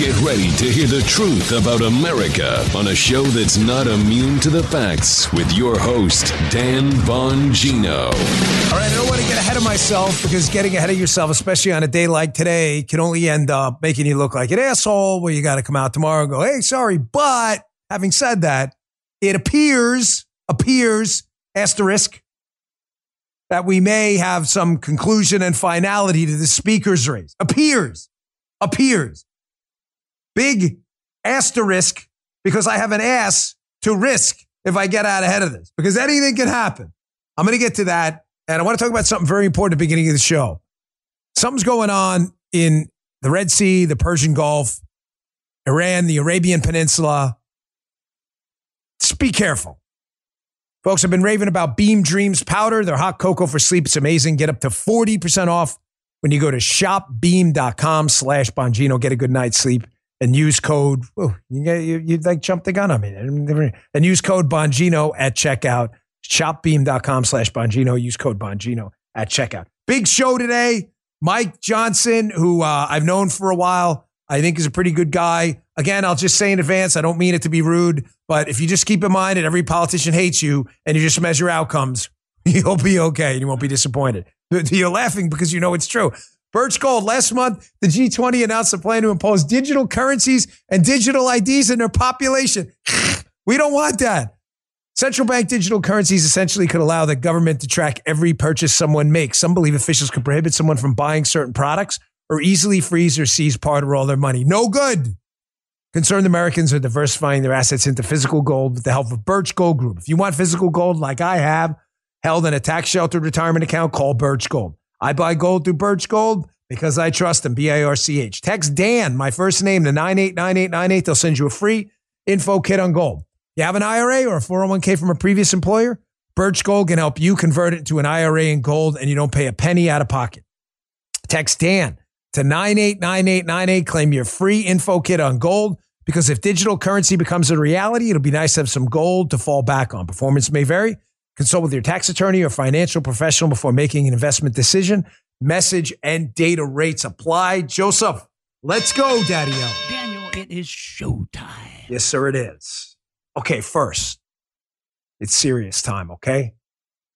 Get ready to hear the truth about America on a show that's not immune to the facts with your host, Dan Bongino. All right, I don't want to get ahead of myself because getting ahead of yourself, especially on a day like today, can only end up making you look like an asshole where you got to come out tomorrow and go, hey, sorry. But having said that, it appears, appears, asterisk, that we may have some conclusion and finality to the speaker's race. Appears, appears. Big asterisk because I have an ass to risk if I get out ahead of this because anything can happen. I'm going to get to that. And I want to talk about something very important at the beginning of the show. Something's going on in the Red Sea, the Persian Gulf, Iran, the Arabian Peninsula. Just be careful. Folks, I've been raving about Beam Dreams powder. Their hot cocoa for sleep. It's amazing. Get up to 40% off when you go to shopbeam.com slash Bongino. Get a good night's sleep and use code, oh, you, you, you like jump the gun on me. And use code Bongino at checkout. Shopbeam.com slash Bongino. Use code Bongino at checkout. Big show today. Mike Johnson, who uh, I've known for a while, I think is a pretty good guy. Again, I'll just say in advance, I don't mean it to be rude, but if you just keep in mind that every politician hates you and you just measure outcomes, you'll be okay and you won't be disappointed. You're laughing because you know it's true. Birch Gold, last month, the G20 announced a plan to impose digital currencies and digital IDs in their population. we don't want that. Central bank digital currencies essentially could allow the government to track every purchase someone makes. Some believe officials could prohibit someone from buying certain products or easily freeze or seize part or all their money. No good. Concerned Americans are diversifying their assets into physical gold with the help of Birch Gold Group. If you want physical gold like I have, held in a tax sheltered retirement account, call Birch Gold. I buy gold through Birch Gold because I trust them. B I R C H. Text Dan, my first name, to 989898. They'll send you a free info kit on gold. You have an IRA or a 401k from a previous employer? Birch Gold can help you convert it to an IRA in gold and you don't pay a penny out of pocket. Text Dan to 989898. Claim your free info kit on gold because if digital currency becomes a reality, it'll be nice to have some gold to fall back on. Performance may vary. Consult with your tax attorney or financial professional before making an investment decision. Message and data rates apply. Joseph, let's go, Daddy O. Daniel, it is showtime. Yes, sir, it is. Okay, first, it's serious time, okay?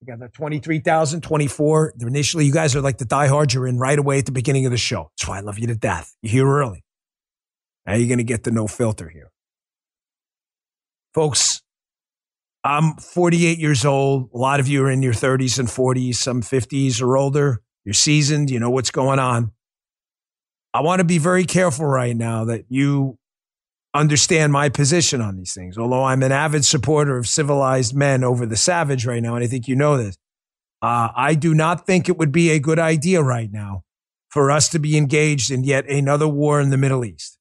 You got the 23,000, 24. Initially, you guys are like the diehards. You're in right away at the beginning of the show. That's why I love you to death. You're here early. Now you're going to get the no filter here. Folks, I'm 48 years old. A lot of you are in your 30s and 40s, some 50s or older. You're seasoned. You know what's going on. I want to be very careful right now that you understand my position on these things. Although I'm an avid supporter of civilized men over the savage right now, and I think you know this, uh, I do not think it would be a good idea right now for us to be engaged in yet another war in the Middle East.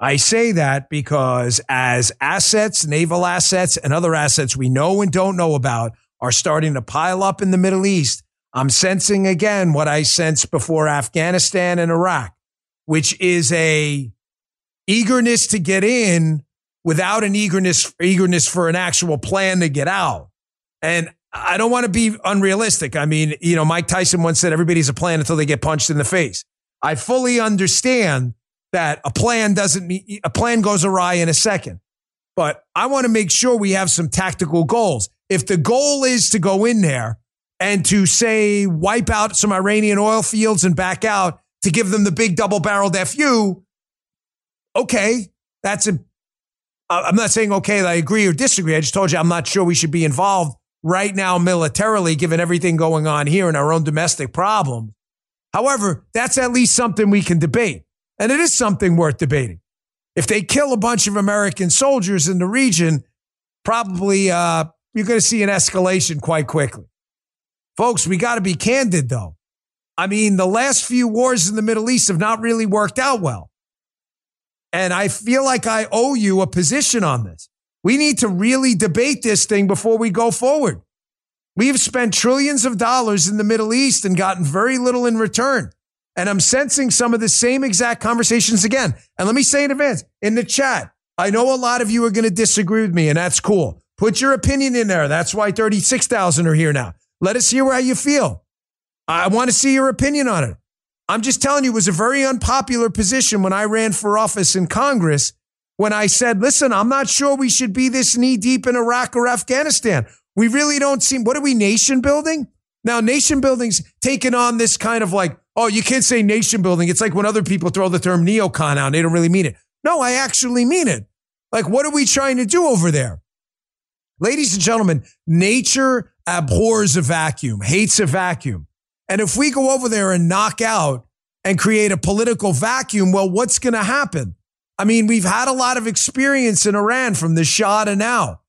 I say that because as assets, naval assets, and other assets we know and don't know about are starting to pile up in the Middle East, I'm sensing again what I sensed before Afghanistan and Iraq, which is a eagerness to get in without an eagerness eagerness for an actual plan to get out. And I don't want to be unrealistic. I mean, you know, Mike Tyson once said everybody's a plan until they get punched in the face. I fully understand that a plan doesn't mean a plan goes awry in a second. But I want to make sure we have some tactical goals. If the goal is to go in there and to say wipe out some Iranian oil fields and back out to give them the big double barreled FU, okay, that's a I'm not saying okay I agree or disagree. I just told you I'm not sure we should be involved right now militarily, given everything going on here in our own domestic problem. However, that's at least something we can debate. And it is something worth debating. If they kill a bunch of American soldiers in the region, probably uh, you're going to see an escalation quite quickly. Folks, we got to be candid though. I mean, the last few wars in the Middle East have not really worked out well. And I feel like I owe you a position on this. We need to really debate this thing before we go forward. We have spent trillions of dollars in the Middle East and gotten very little in return. And I'm sensing some of the same exact conversations again. And let me say in advance in the chat, I know a lot of you are going to disagree with me, and that's cool. Put your opinion in there. That's why 36,000 are here now. Let us hear how you feel. I want to see your opinion on it. I'm just telling you, it was a very unpopular position when I ran for office in Congress when I said, listen, I'm not sure we should be this knee deep in Iraq or Afghanistan. We really don't seem, what are we, nation building? Now, nation building's taken on this kind of like, oh, you can't say nation building. It's like when other people throw the term neocon out, they don't really mean it. No, I actually mean it. Like, what are we trying to do over there? Ladies and gentlemen, nature abhors a vacuum, hates a vacuum. And if we go over there and knock out and create a political vacuum, well, what's going to happen? I mean, we've had a lot of experience in Iran from the Shah to now.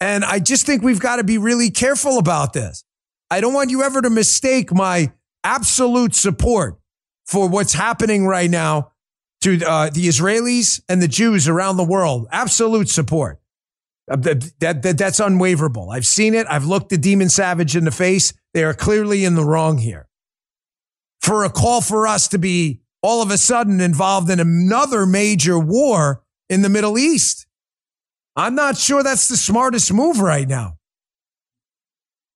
And I just think we've got to be really careful about this. I don't want you ever to mistake my absolute support for what's happening right now to uh, the Israelis and the Jews around the world. Absolute support. Uh, that, that, that's unwaverable. I've seen it. I've looked the demon savage in the face. They are clearly in the wrong here. For a call for us to be all of a sudden involved in another major war in the Middle East. I'm not sure that's the smartest move right now.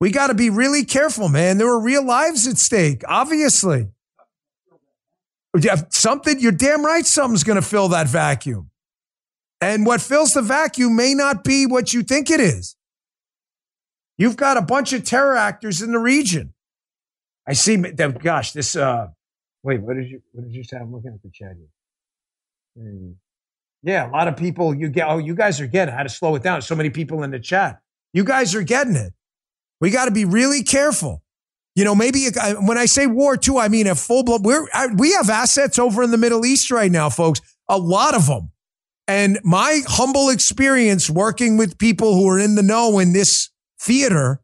We got to be really careful, man. There are real lives at stake, obviously. Something, you're damn right, something's going to fill that vacuum. And what fills the vacuum may not be what you think it is. You've got a bunch of terror actors in the region. I see, gosh, this, uh, wait, what did you, what did you say? I'm looking at the chat here. Hmm. Yeah, a lot of people you get, oh, you guys are getting how to slow it down. So many people in the chat. You guys are getting it. We got to be really careful. You know, maybe when I say war too, I mean a full blood. We're, we have assets over in the Middle East right now, folks. A lot of them. And my humble experience working with people who are in the know in this theater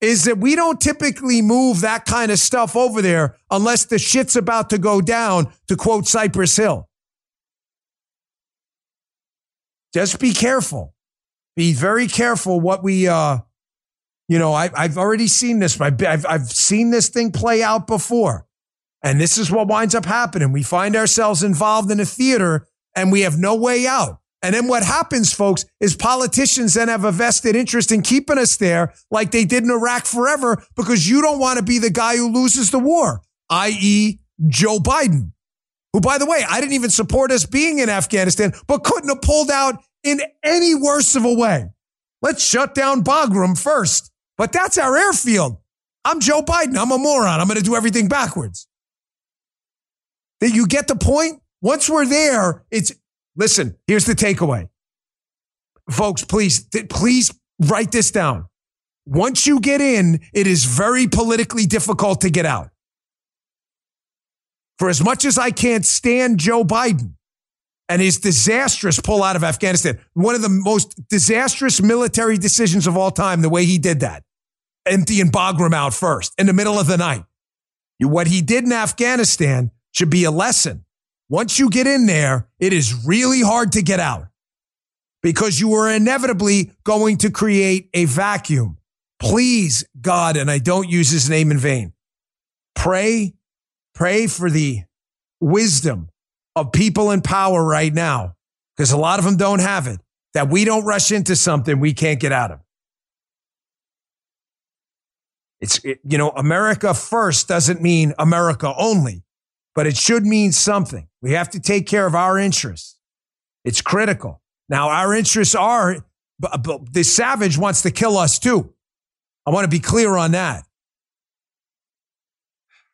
is that we don't typically move that kind of stuff over there unless the shit's about to go down, to quote Cypress Hill. Just be careful. Be very careful what we, uh, you know, I, I've already seen this. I've, I've seen this thing play out before. And this is what winds up happening. We find ourselves involved in a theater and we have no way out. And then what happens, folks, is politicians then have a vested interest in keeping us there like they did in Iraq forever because you don't want to be the guy who loses the war, i.e., Joe Biden, who, by the way, I didn't even support us being in Afghanistan, but couldn't have pulled out in any worse of a way. Let's shut down Bagram first. But that's our airfield. I'm Joe Biden. I'm a moron. I'm going to do everything backwards. That you get the point? Once we're there, it's listen, here's the takeaway. Folks, please, th- please write this down. Once you get in, it is very politically difficult to get out. For as much as I can't stand Joe Biden and his disastrous pull out of Afghanistan, one of the most disastrous military decisions of all time, the way he did that, emptying Bagram out first in the middle of the night. What he did in Afghanistan should be a lesson once you get in there, it is really hard to get out because you are inevitably going to create a vacuum. Please, God, and I don't use his name in vain, pray, pray for the wisdom of people in power right now, because a lot of them don't have it, that we don't rush into something we can't get out of. It's, it, you know, America first doesn't mean America only but it should mean something. We have to take care of our interests. It's critical. Now, our interests are, but, but the savage wants to kill us too. I want to be clear on that.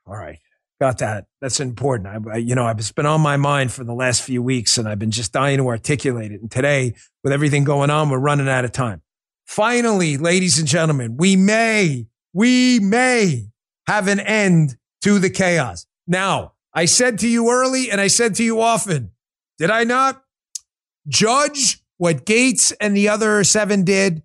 All right. Got that. That's important. I, you know, it's been on my mind for the last few weeks and I've been just dying to articulate it. And today, with everything going on, we're running out of time. Finally, ladies and gentlemen, we may, we may have an end to the chaos. Now, I said to you early and I said to you often, did I not? Judge what Gates and the other seven did.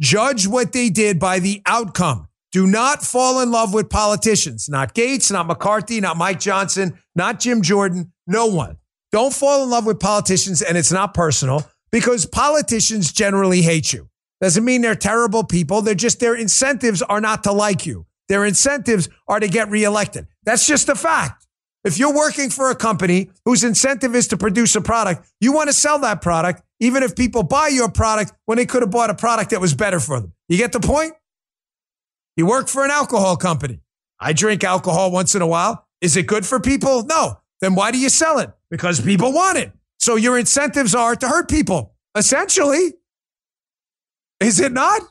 Judge what they did by the outcome. Do not fall in love with politicians. Not Gates, not McCarthy, not Mike Johnson, not Jim Jordan, no one. Don't fall in love with politicians, and it's not personal because politicians generally hate you. Doesn't mean they're terrible people. They're just, their incentives are not to like you. Their incentives are to get reelected. That's just a fact. If you're working for a company whose incentive is to produce a product, you want to sell that product, even if people buy your product when they could have bought a product that was better for them. You get the point? You work for an alcohol company. I drink alcohol once in a while. Is it good for people? No. Then why do you sell it? Because people want it. So your incentives are to hurt people, essentially. Is it not?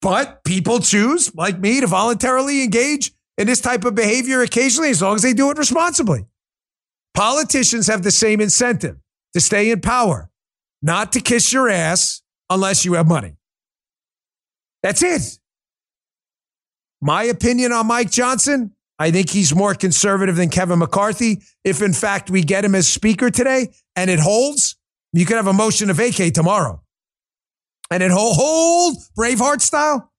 But people choose, like me, to voluntarily engage in this type of behavior occasionally as long as they do it responsibly. Politicians have the same incentive to stay in power, not to kiss your ass unless you have money. That's it. My opinion on Mike Johnson, I think he's more conservative than Kevin McCarthy. If in fact we get him as speaker today and it holds, you could have a motion to vacate tomorrow. And it hold, Braveheart style,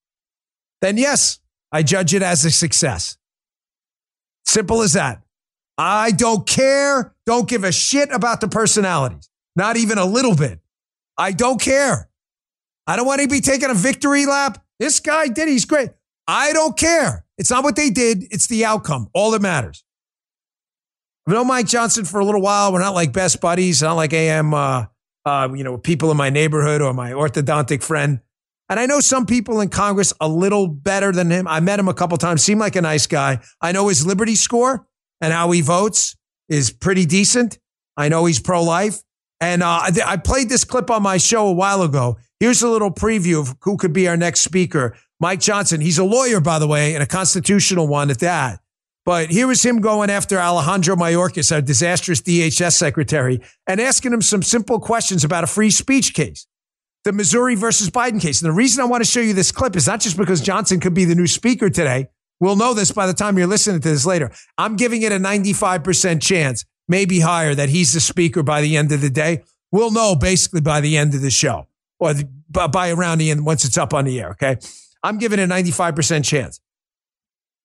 then yes, I judge it as a success. Simple as that. I don't care. Don't give a shit about the personalities. Not even a little bit. I don't care. I don't want to be taking a victory lap. This guy did. He's great. I don't care. It's not what they did. It's the outcome. All that matters. I've known Mike Johnson for a little while. We're not like best buddies. Not like AM, uh, uh, you know, people in my neighborhood or my orthodontic friend. And I know some people in Congress a little better than him. I met him a couple times. Seemed like a nice guy. I know his Liberty score and how he votes is pretty decent. I know he's pro life. And uh, I played this clip on my show a while ago. Here's a little preview of who could be our next speaker. Mike Johnson. He's a lawyer, by the way, and a constitutional one at that. But here was him going after Alejandro Mayorkas, our disastrous DHS secretary, and asking him some simple questions about a free speech case, the Missouri versus Biden case. And the reason I want to show you this clip is not just because Johnson could be the new speaker today, We'll know this by the time you're listening to this later. I'm giving it a 95% chance, maybe higher, that he's the speaker by the end of the day. We'll know basically by the end of the show or by around the end once it's up on the air. Okay. I'm giving it a 95% chance.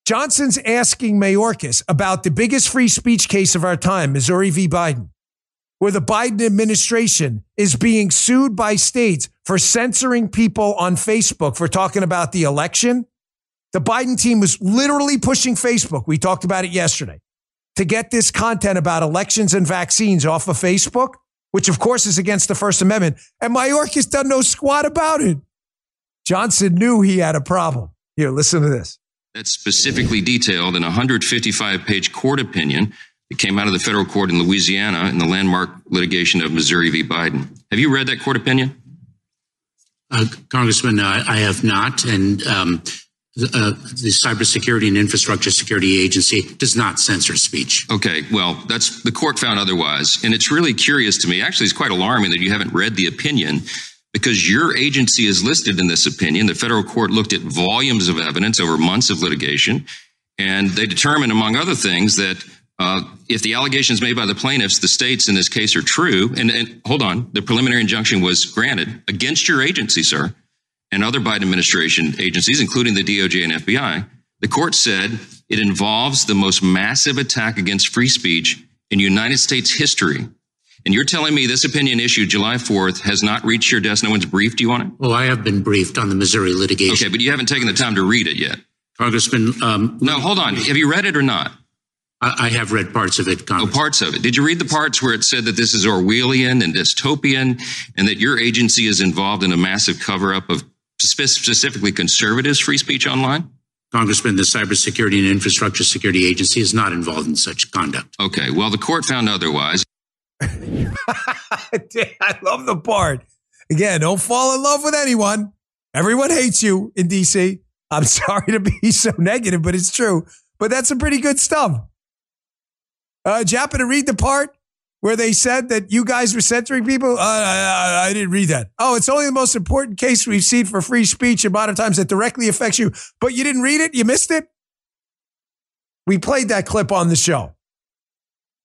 Johnson's asking Mayorkas about the biggest free speech case of our time, Missouri v. Biden, where the Biden administration is being sued by states for censoring people on Facebook for talking about the election the Biden team was literally pushing Facebook. We talked about it yesterday to get this content about elections and vaccines off of Facebook, which of course is against the First Amendment. And Mayorkas done no squat about it. Johnson knew he had a problem. Here, listen to this. That's specifically detailed in a 155 page court opinion that came out of the federal court in Louisiana in the landmark litigation of Missouri v. Biden. Have you read that court opinion? Uh, Congressman, uh, I have not. And um, uh, the Cybersecurity and Infrastructure Security Agency does not censor speech. Okay, well, that's the court found otherwise, and it's really curious to me. Actually, it's quite alarming that you haven't read the opinion because your agency is listed in this opinion. The federal court looked at volumes of evidence over months of litigation, and they determined, among other things, that uh, if the allegations made by the plaintiffs, the states in this case, are true, and, and hold on, the preliminary injunction was granted against your agency, sir and other Biden administration agencies, including the DOJ and FBI, the court said it involves the most massive attack against free speech in United States history. And you're telling me this opinion issued July 4th has not reached your desk? No one's briefed you on it? Well, I have been briefed on the Missouri litigation. Okay, but you haven't taken the time to read it yet. Congressman. Um, no, hold on. Have you read it or not? I have read parts of it. Congress. Oh, parts of it. Did you read the parts where it said that this is Orwellian and dystopian and that your agency is involved in a massive cover up of specifically conservatives' free speech online? Congressman, the Cybersecurity and Infrastructure Security Agency is not involved in such conduct. Okay. Well, the court found otherwise. I love the part. Again, don't fall in love with anyone. Everyone hates you in DC. I'm sorry to be so negative, but it's true. But that's some pretty good stuff. Uh, did to read the part where they said that you guys were censoring people? Uh, I, I, didn't read that. Oh, it's only the most important case we've seen for free speech a modern times that directly affects you, but you didn't read it? You missed it? We played that clip on the show.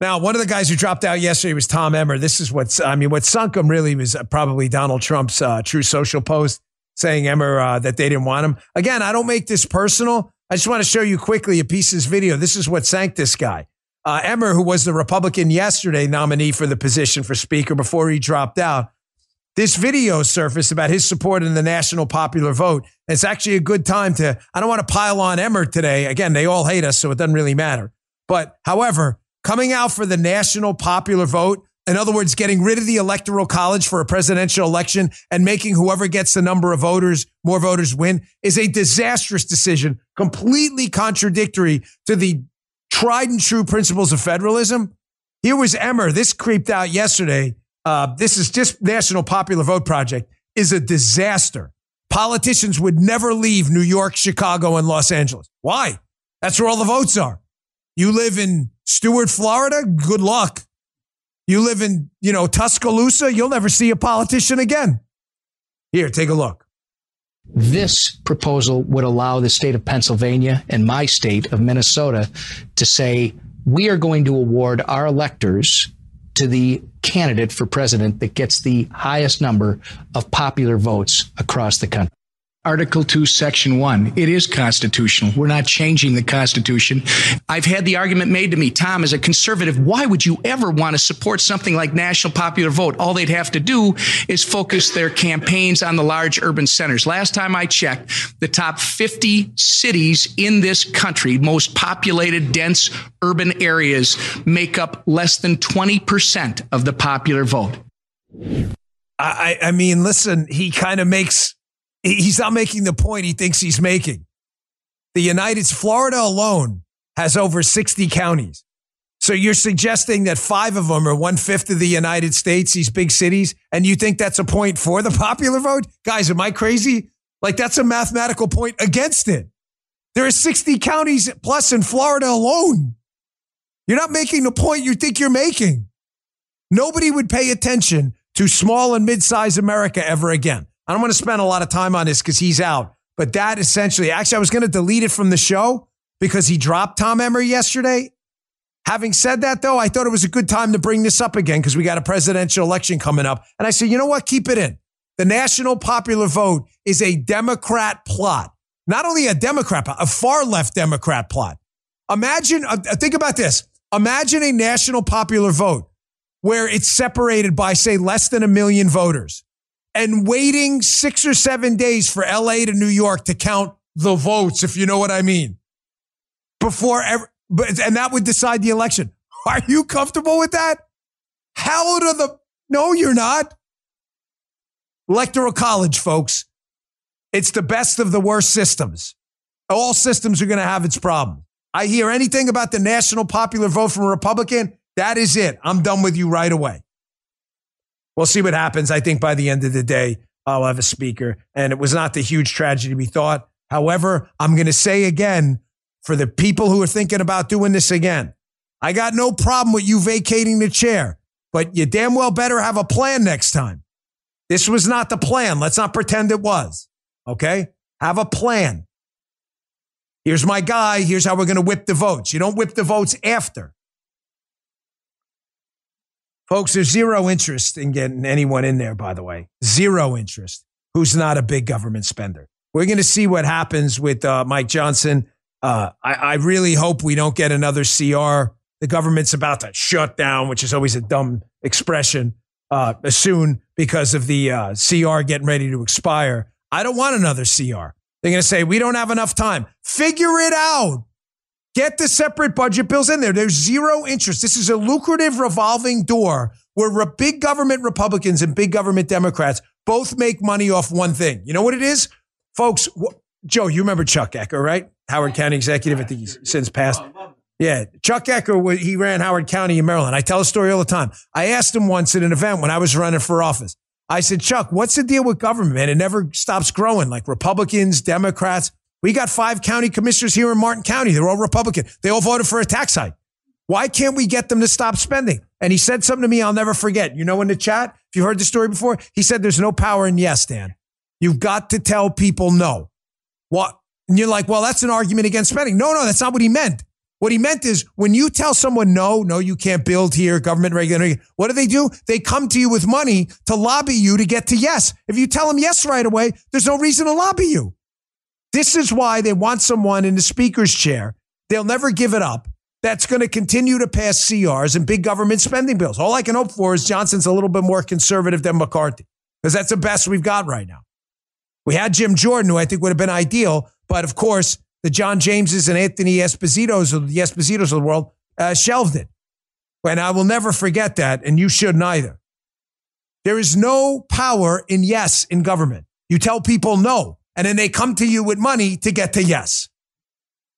Now, one of the guys who dropped out yesterday was Tom Emmer. This is what's, I mean, what sunk him really was probably Donald Trump's uh, Truth Social post saying Emmer uh, that they didn't want him. Again, I don't make this personal. I just want to show you quickly a piece of this video. This is what sank this guy uh, Emmer, who was the Republican yesterday nominee for the position for Speaker before he dropped out, this video surfaced about his support in the national popular vote. And it's actually a good time to, I don't want to pile on Emmer today. Again, they all hate us, so it doesn't really matter. But however, coming out for the national popular vote, in other words, getting rid of the electoral college for a presidential election and making whoever gets the number of voters, more voters win, is a disastrous decision, completely contradictory to the tried and true principles of federalism. Here was Emmer. This creeped out yesterday. Uh, this is just National Popular Vote Project is a disaster. Politicians would never leave New York, Chicago, and Los Angeles. Why? That's where all the votes are. You live in Stuart, Florida? Good luck. You live in, you know, Tuscaloosa? You'll never see a politician again. Here, take a look. This proposal would allow the state of Pennsylvania and my state of Minnesota to say, we are going to award our electors to the candidate for president that gets the highest number of popular votes across the country. Article 2, Section 1. It is constitutional. We're not changing the Constitution. I've had the argument made to me, Tom, as a conservative, why would you ever want to support something like national popular vote? All they'd have to do is focus their campaigns on the large urban centers. Last time I checked, the top 50 cities in this country, most populated, dense urban areas, make up less than 20% of the popular vote. I, I mean, listen, he kind of makes he's not making the point he thinks he's making. The United Florida alone has over 60 counties. So you're suggesting that five of them are one fifth of the United States, these big cities, and you think that's a point for the popular vote? Guys, am I crazy? Like that's a mathematical point against it. There are 60 counties plus in Florida alone. You're not making the point you think you're making. Nobody would pay attention to small and mid-sized America ever again. I don't want to spend a lot of time on this because he's out. But that essentially, actually, I was going to delete it from the show because he dropped Tom Emmer yesterday. Having said that, though, I thought it was a good time to bring this up again because we got a presidential election coming up. And I said, you know what? Keep it in. The national popular vote is a Democrat plot, not only a Democrat, a far left Democrat plot. Imagine, uh, think about this. Imagine a national popular vote where it's separated by, say, less than a million voters and waiting six or seven days for LA to New York to count the votes, if you know what I mean. Before ever, but, and that would decide the election. Are you comfortable with that? Hell to the, no, you're not. Electoral college, folks. It's the best of the worst systems. All systems are going to have its problem. I hear anything about the national popular vote from a Republican. That is it. I'm done with you right away. We'll see what happens. I think by the end of the day, I'll have a speaker. And it was not the huge tragedy we thought. However, I'm going to say again for the people who are thinking about doing this again, I got no problem with you vacating the chair, but you damn well better have a plan next time. This was not the plan. Let's not pretend it was. Okay? Have a plan. Here's my guy. Here's how we're going to whip the votes. You don't whip the votes after. Folks, there's zero interest in getting anyone in there, by the way. Zero interest who's not a big government spender. We're going to see what happens with uh, Mike Johnson. Uh, I, I, really hope we don't get another CR. The government's about to shut down, which is always a dumb expression, uh, soon because of the uh, CR getting ready to expire. I don't want another CR. They're going to say, we don't have enough time. Figure it out. Get the separate budget bills in there. There's zero interest. This is a lucrative revolving door where big government Republicans and big government Democrats both make money off one thing. You know what it is? Folks, wh- Joe, you remember Chuck Ecker, right? Howard County executive at the since passed. Yeah, Chuck Ecker, he ran Howard County in Maryland. I tell a story all the time. I asked him once at an event when I was running for office. I said, Chuck, what's the deal with government, man? It never stops growing, like Republicans, Democrats. We got five county commissioners here in Martin County. They're all Republican. They all voted for a tax hike. Why can't we get them to stop spending? And he said something to me I'll never forget. You know, in the chat, if you heard the story before, he said, There's no power in yes, Dan. You've got to tell people no. What? And you're like, Well, that's an argument against spending. No, no, that's not what he meant. What he meant is when you tell someone no, no, you can't build here, government regulation, what do they do? They come to you with money to lobby you to get to yes. If you tell them yes right away, there's no reason to lobby you. This is why they want someone in the speaker's chair. They'll never give it up. That's going to continue to pass CRs and big government spending bills. All I can hope for is Johnson's a little bit more conservative than McCarthy because that's the best we've got right now. We had Jim Jordan, who I think would have been ideal, but of course, the John Jameses and Anthony Espositos of the Espositos of the world uh, shelved it. And I will never forget that, and you shouldn't either. There is no power in yes in government. You tell people no and then they come to you with money to get to yes.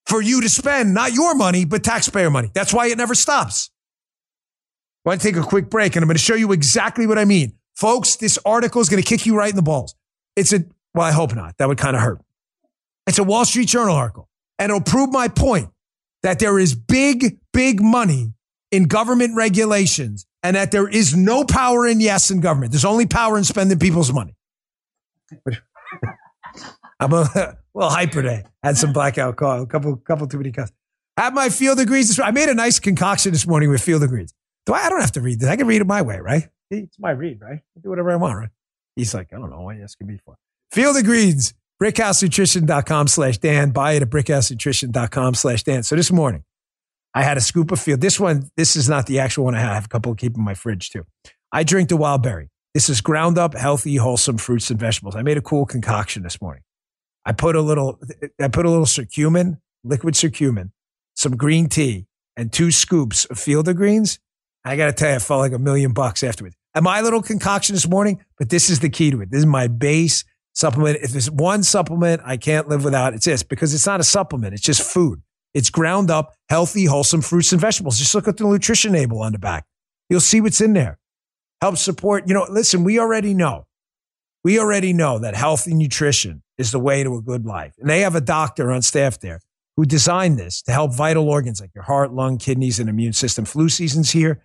for you to spend not your money, but taxpayer money. That's why it never stops. I want to take a quick break and I'm going to show you exactly what I mean. Folks, this article is going to kick you right in the balls. It's a, well, I hope not. That would kind of hurt. It's a Wall Street Journal article and it'll prove my point that there is big, big money in government regulations and that there is no power in yes in government. There's only power in spending people's money. I'm a little hyper today. Had some Blackout Coffee, a couple, couple too many cups. Have my field of greens. I made a nice concoction this morning with field of greens. Do I? I don't have to read this. I can read it my way, right? It's my read, right? I do whatever I want, right? He's like, I don't know what this can be for. Field of greens, brickhousenutrition.com slash Dan. Buy it at brickhousenutrition.com slash Dan. So this morning, I had a scoop of field. This one, this is not the actual one I have. I have a couple to keep in my fridge too. I drink the wild berry. This is ground up, healthy, wholesome fruits and vegetables. I made a cool concoction this morning. I put a little, I put a little curcumin, liquid curcumin, some green tea, and two scoops of field of greens. I got to tell you, I felt like a million bucks afterwards. And my little concoction this morning, but this is the key to it. This is my base supplement. If there's one supplement I can't live without, it's this because it's not a supplement. It's just food. It's ground up, healthy, wholesome fruits and vegetables. Just look at the nutrition label on the back. You'll see what's in there. Help support. You know, listen, we already know. We already know that healthy nutrition is the way to a good life. And they have a doctor on staff there who designed this to help vital organs like your heart, lung, kidneys, and immune system. Flu season's here,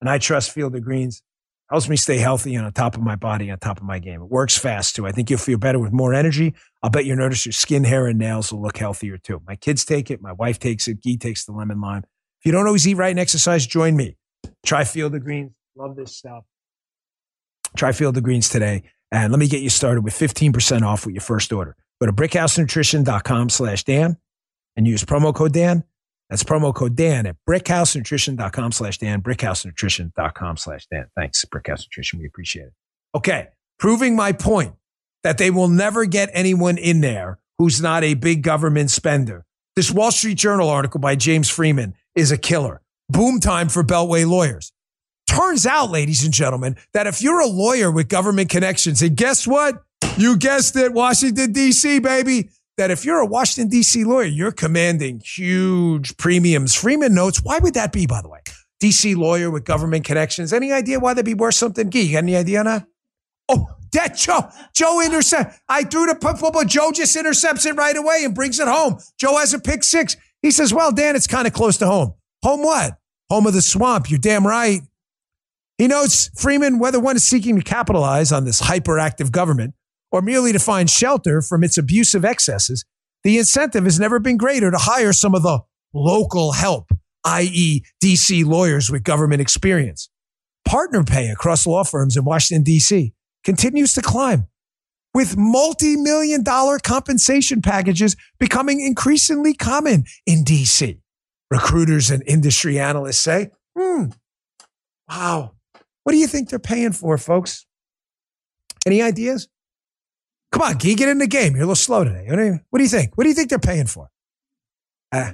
and I trust Field of Greens. Helps me stay healthy and on top of my body, on top of my game. It works fast too. I think you'll feel better with more energy. I'll bet you'll notice your skin, hair, and nails will look healthier too. My kids take it. My wife takes it. Guy takes the lemon lime. If you don't always eat right and exercise, join me. Try Field of Greens. Love this stuff. Try Field of Greens today. And let me get you started with 15% off with your first order. Go to brickhousenutrition.com slash Dan and use promo code Dan. That's promo code Dan at brickhousenutrition.com slash Dan, brickhousenutrition.com slash Dan. Thanks, Brickhouse Nutrition. We appreciate it. Okay. Proving my point that they will never get anyone in there who's not a big government spender. This Wall Street Journal article by James Freeman is a killer. Boom time for Beltway lawyers. Turns out, ladies and gentlemen, that if you're a lawyer with government connections, and guess what? You guessed it, Washington, D.C., baby. That if you're a Washington, D.C. lawyer, you're commanding huge premiums. Freeman notes, why would that be, by the way? D.C. lawyer with government connections. Any idea why they'd be worth something? Gee, you got any idea on that? Oh, that Joe, Joe intercept. I threw the football. Joe just intercepts it right away and brings it home. Joe has a pick six. He says, well, Dan, it's kind of close to home. Home what? Home of the swamp. You're damn right. He notes Freeman, whether one is seeking to capitalize on this hyperactive government or merely to find shelter from its abusive excesses, the incentive has never been greater to hire some of the local help, i.e., DC lawyers with government experience. Partner pay across law firms in Washington, D.C. continues to climb, with multi million dollar compensation packages becoming increasingly common in D.C. Recruiters and industry analysts say, hmm, wow, what do you think they're paying for, folks? Any ideas? Come on, Gee, get in the game. You're a little slow today. What do you, think? What do you think they're paying for? Uh,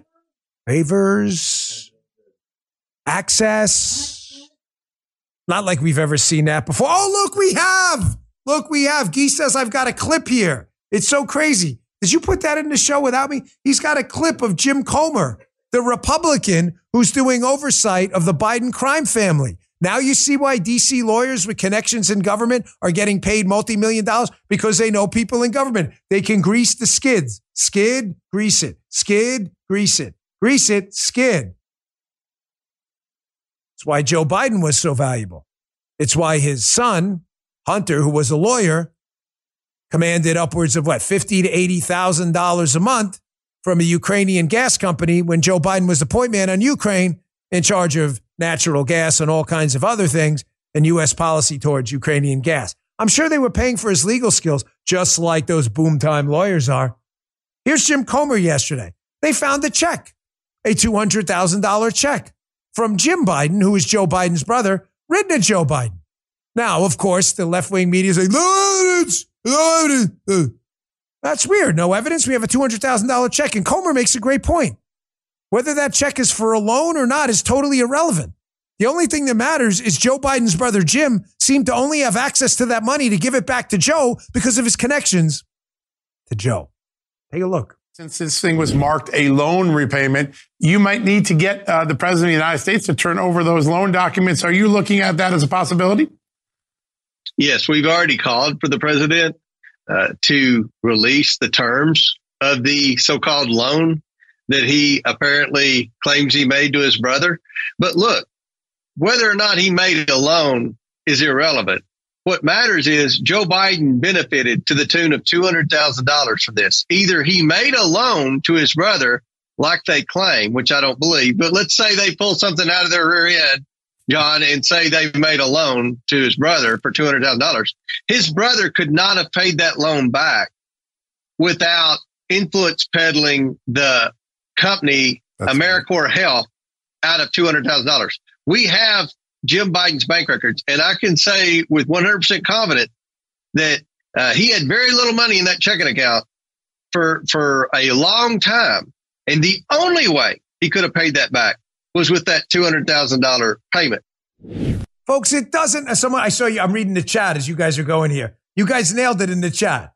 access. Not like we've ever seen that before. Oh, look, we have. Look, we have. Gee says, I've got a clip here. It's so crazy. Did you put that in the show without me? He's got a clip of Jim Comer, the Republican who's doing oversight of the Biden crime family. Now you see why DC lawyers with connections in government are getting paid multi-million dollars because they know people in government. They can grease the skids. Skid, grease it. Skid, grease it. Grease it, skid. It's why Joe Biden was so valuable. It's why his son, Hunter, who was a lawyer, commanded upwards of what, fifty to eighty thousand dollars a month from a Ukrainian gas company when Joe Biden was the point man on Ukraine in charge of natural gas and all kinds of other things and U.S. policy towards Ukrainian gas. I'm sure they were paying for his legal skills, just like those boom time lawyers are. Here's Jim Comer yesterday. They found a check, a $200,000 check from Jim Biden, who is Joe Biden's brother, written to Joe Biden. Now, of course, the left wing media is like, no evidence, no evidence. That's weird. No evidence. We have a $200,000 check. And Comer makes a great point. Whether that check is for a loan or not is totally irrelevant. The only thing that matters is Joe Biden's brother Jim seemed to only have access to that money to give it back to Joe because of his connections to Joe. Take a look. since this thing was marked a loan repayment, you might need to get uh, the president of the United States to turn over those loan documents. Are you looking at that as a possibility? Yes, we've already called for the president uh, to release the terms of the so-called loan that he apparently claims he made to his brother. But look, whether or not he made a loan is irrelevant. What matters is Joe Biden benefited to the tune of $200,000 from this. Either he made a loan to his brother, like they claim, which I don't believe, but let's say they pull something out of their rear end, John, and say they made a loan to his brother for $200,000. His brother could not have paid that loan back without influence peddling the company, That's Americore right. Health, out of $200,000. We have Jim Biden's bank records. And I can say with 100% confidence that uh, he had very little money in that checking account for, for a long time. And the only way he could have paid that back was with that $200,000 payment. Folks, it doesn't. Someone I saw you. I'm reading the chat as you guys are going here. You guys nailed it in the chat.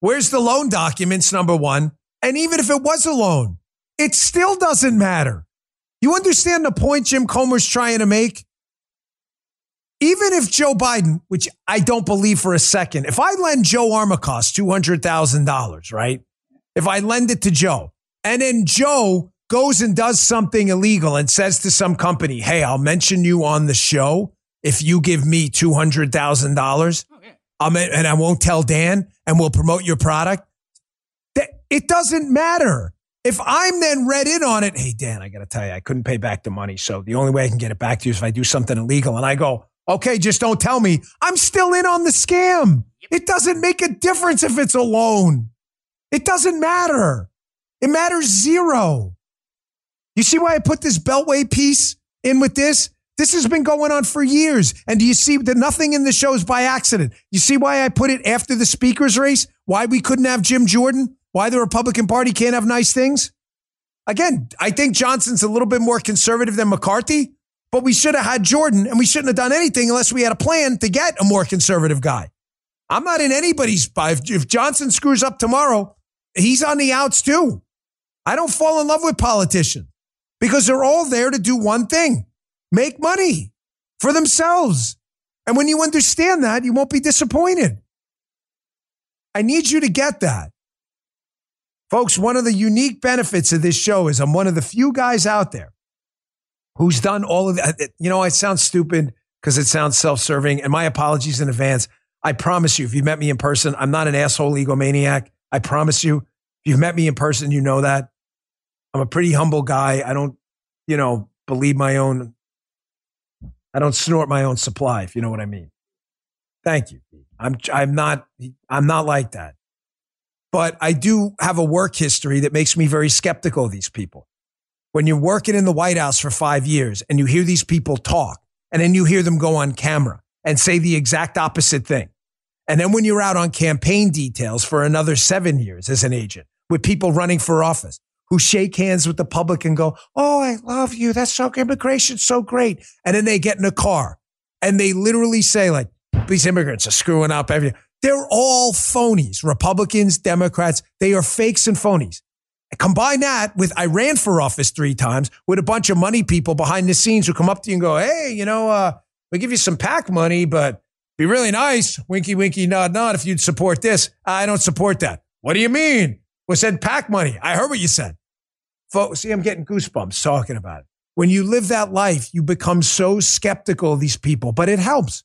Where's the loan documents? Number one. And even if it was a loan, it still doesn't matter. You understand the point Jim Comer's trying to make? Even if Joe Biden, which I don't believe for a second, if I lend Joe Armacost $200,000, right? If I lend it to Joe and then Joe goes and does something illegal and says to some company, Hey, I'll mention you on the show if you give me $200,000. Oh, and I won't tell Dan and we'll promote your product. It doesn't matter. If I'm then read in on it, hey, Dan, I got to tell you, I couldn't pay back the money. So the only way I can get it back to you is if I do something illegal. And I go, okay, just don't tell me. I'm still in on the scam. It doesn't make a difference if it's a loan. It doesn't matter. It matters zero. You see why I put this Beltway piece in with this? This has been going on for years. And do you see that nothing in the show is by accident? You see why I put it after the speaker's race? Why we couldn't have Jim Jordan? Why the Republican Party can't have nice things? Again, I think Johnson's a little bit more conservative than McCarthy, but we should have had Jordan and we shouldn't have done anything unless we had a plan to get a more conservative guy. I'm not in anybody's. If Johnson screws up tomorrow, he's on the outs too. I don't fall in love with politicians because they're all there to do one thing make money for themselves. And when you understand that, you won't be disappointed. I need you to get that. Folks, one of the unique benefits of this show is I'm one of the few guys out there who's done all of that. Uh, uh, you know, I sound stupid because it sounds self serving, and my apologies in advance. I promise you, if you met me in person, I'm not an asshole egomaniac. I promise you. If you've met me in person, you know that. I'm a pretty humble guy. I don't, you know, believe my own, I don't snort my own supply, if you know what I mean. Thank you. I'm, I'm not, I'm not like that. But I do have a work history that makes me very skeptical of these people. When you're working in the White House for five years and you hear these people talk and then you hear them go on camera and say the exact opposite thing. And then when you're out on campaign details for another seven years as an agent with people running for office who shake hands with the public and go, Oh, I love you. That's so immigration's so great. And then they get in a car and they literally say like, these immigrants are screwing up everything. They're all phonies. Republicans, Democrats, they are fakes and phonies. Combine that with I ran for office three times with a bunch of money people behind the scenes who come up to you and go, Hey, you know, uh, we give you some PAC money, but be really nice. Winky, winky, nod, nod. If you'd support this, I don't support that. What do you mean? We said PAC money. I heard what you said. Folks, see, I'm getting goosebumps talking about it. When you live that life, you become so skeptical of these people, but it helps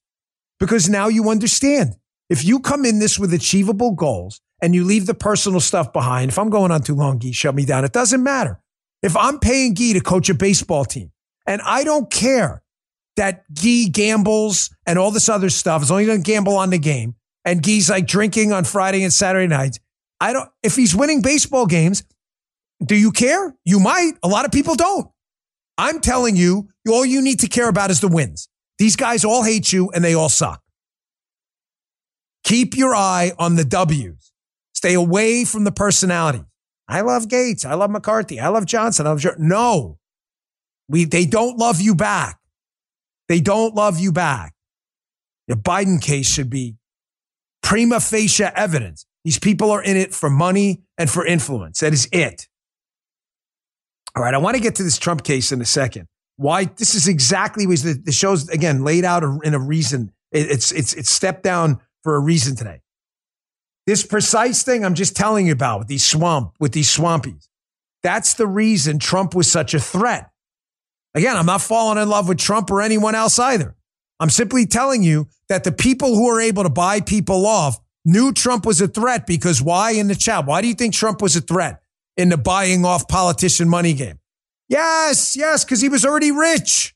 because now you understand. If you come in this with achievable goals and you leave the personal stuff behind, if I'm going on too long, Gee, shut me down. It doesn't matter. If I'm paying Gee to coach a baseball team and I don't care that Gee gambles and all this other stuff, as he doesn't gamble on the game and Gee's like drinking on Friday and Saturday nights, I don't, if he's winning baseball games, do you care? You might. A lot of people don't. I'm telling you, all you need to care about is the wins. These guys all hate you and they all suck. Keep your eye on the W's. Stay away from the personality. I love Gates. I love McCarthy. I love Johnson. I love no. We they don't love you back. They don't love you back. The Biden case should be prima facie evidence. These people are in it for money and for influence. That is it. All right, I want to get to this Trump case in a second. Why this is exactly was the, the show's again laid out in a reason. It, it's it's it's stepped down for a reason today. This precise thing I'm just telling you about with these swamp with these swampies. That's the reason Trump was such a threat. Again, I'm not falling in love with Trump or anyone else either. I'm simply telling you that the people who are able to buy people off knew Trump was a threat because why in the chat? Why do you think Trump was a threat in the buying off politician money game? Yes, yes, because he was already rich.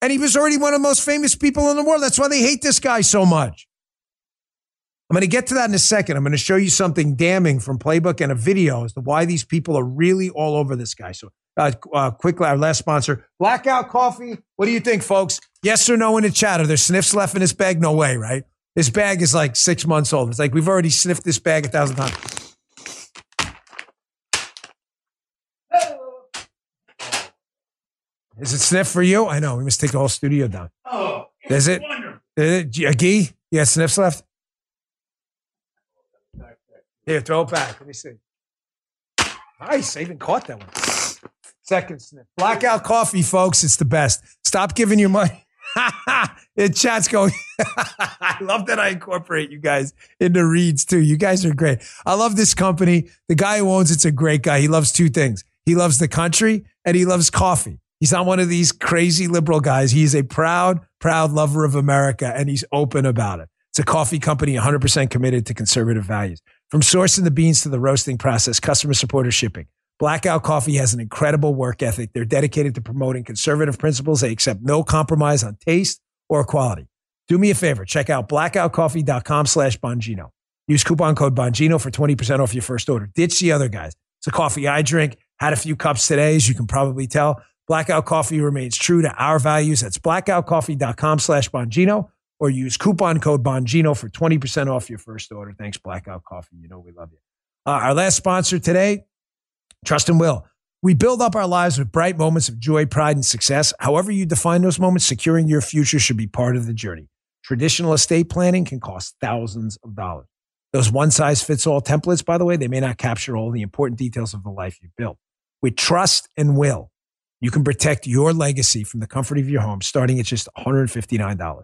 And he was already one of the most famous people in the world. That's why they hate this guy so much. I'm going to get to that in a second. I'm going to show you something damning from Playbook and a video as to why these people are really all over this guy. So, uh, uh, quickly, our last sponsor, Blackout Coffee. What do you think, folks? Yes or no in the chat? Are there sniffs left in this bag? No way, right? This bag is like six months old. It's like we've already sniffed this bag a thousand times. Is it sniff for you? I know. We must take the whole studio down. Oh, is it? Wonderful. Is it a gee? Yeah, sniffs left. Here, throw it back. Let me see. Nice. I even caught that one. Second sniff. Blackout coffee, folks. It's the best. Stop giving your money. the chat's going. I love that I incorporate you guys into reads too. You guys are great. I love this company. The guy who owns it's a great guy. He loves two things. He loves the country and he loves coffee. He's not one of these crazy liberal guys. He's a proud, proud lover of America and he's open about it. It's a coffee company 100% committed to conservative values. From sourcing the beans to the roasting process, customer support or shipping, Blackout Coffee has an incredible work ethic. They're dedicated to promoting conservative principles. They accept no compromise on taste or quality. Do me a favor. Check out blackoutcoffee.com slash Bongino. Use coupon code Bongino for 20% off your first order. Ditch the other guys. It's a coffee I drink. Had a few cups today, as you can probably tell. Blackout Coffee remains true to our values. That's blackoutcoffee.com slash Bongino or use coupon code Bongino for 20% off your first order. Thanks, Blackout Coffee. You know we love you. Uh, our last sponsor today, Trust and Will. We build up our lives with bright moments of joy, pride, and success. However, you define those moments, securing your future should be part of the journey. Traditional estate planning can cost thousands of dollars. Those one size fits all templates, by the way, they may not capture all the important details of the life you've built. With Trust and Will, you can protect your legacy from the comfort of your home starting at just $159.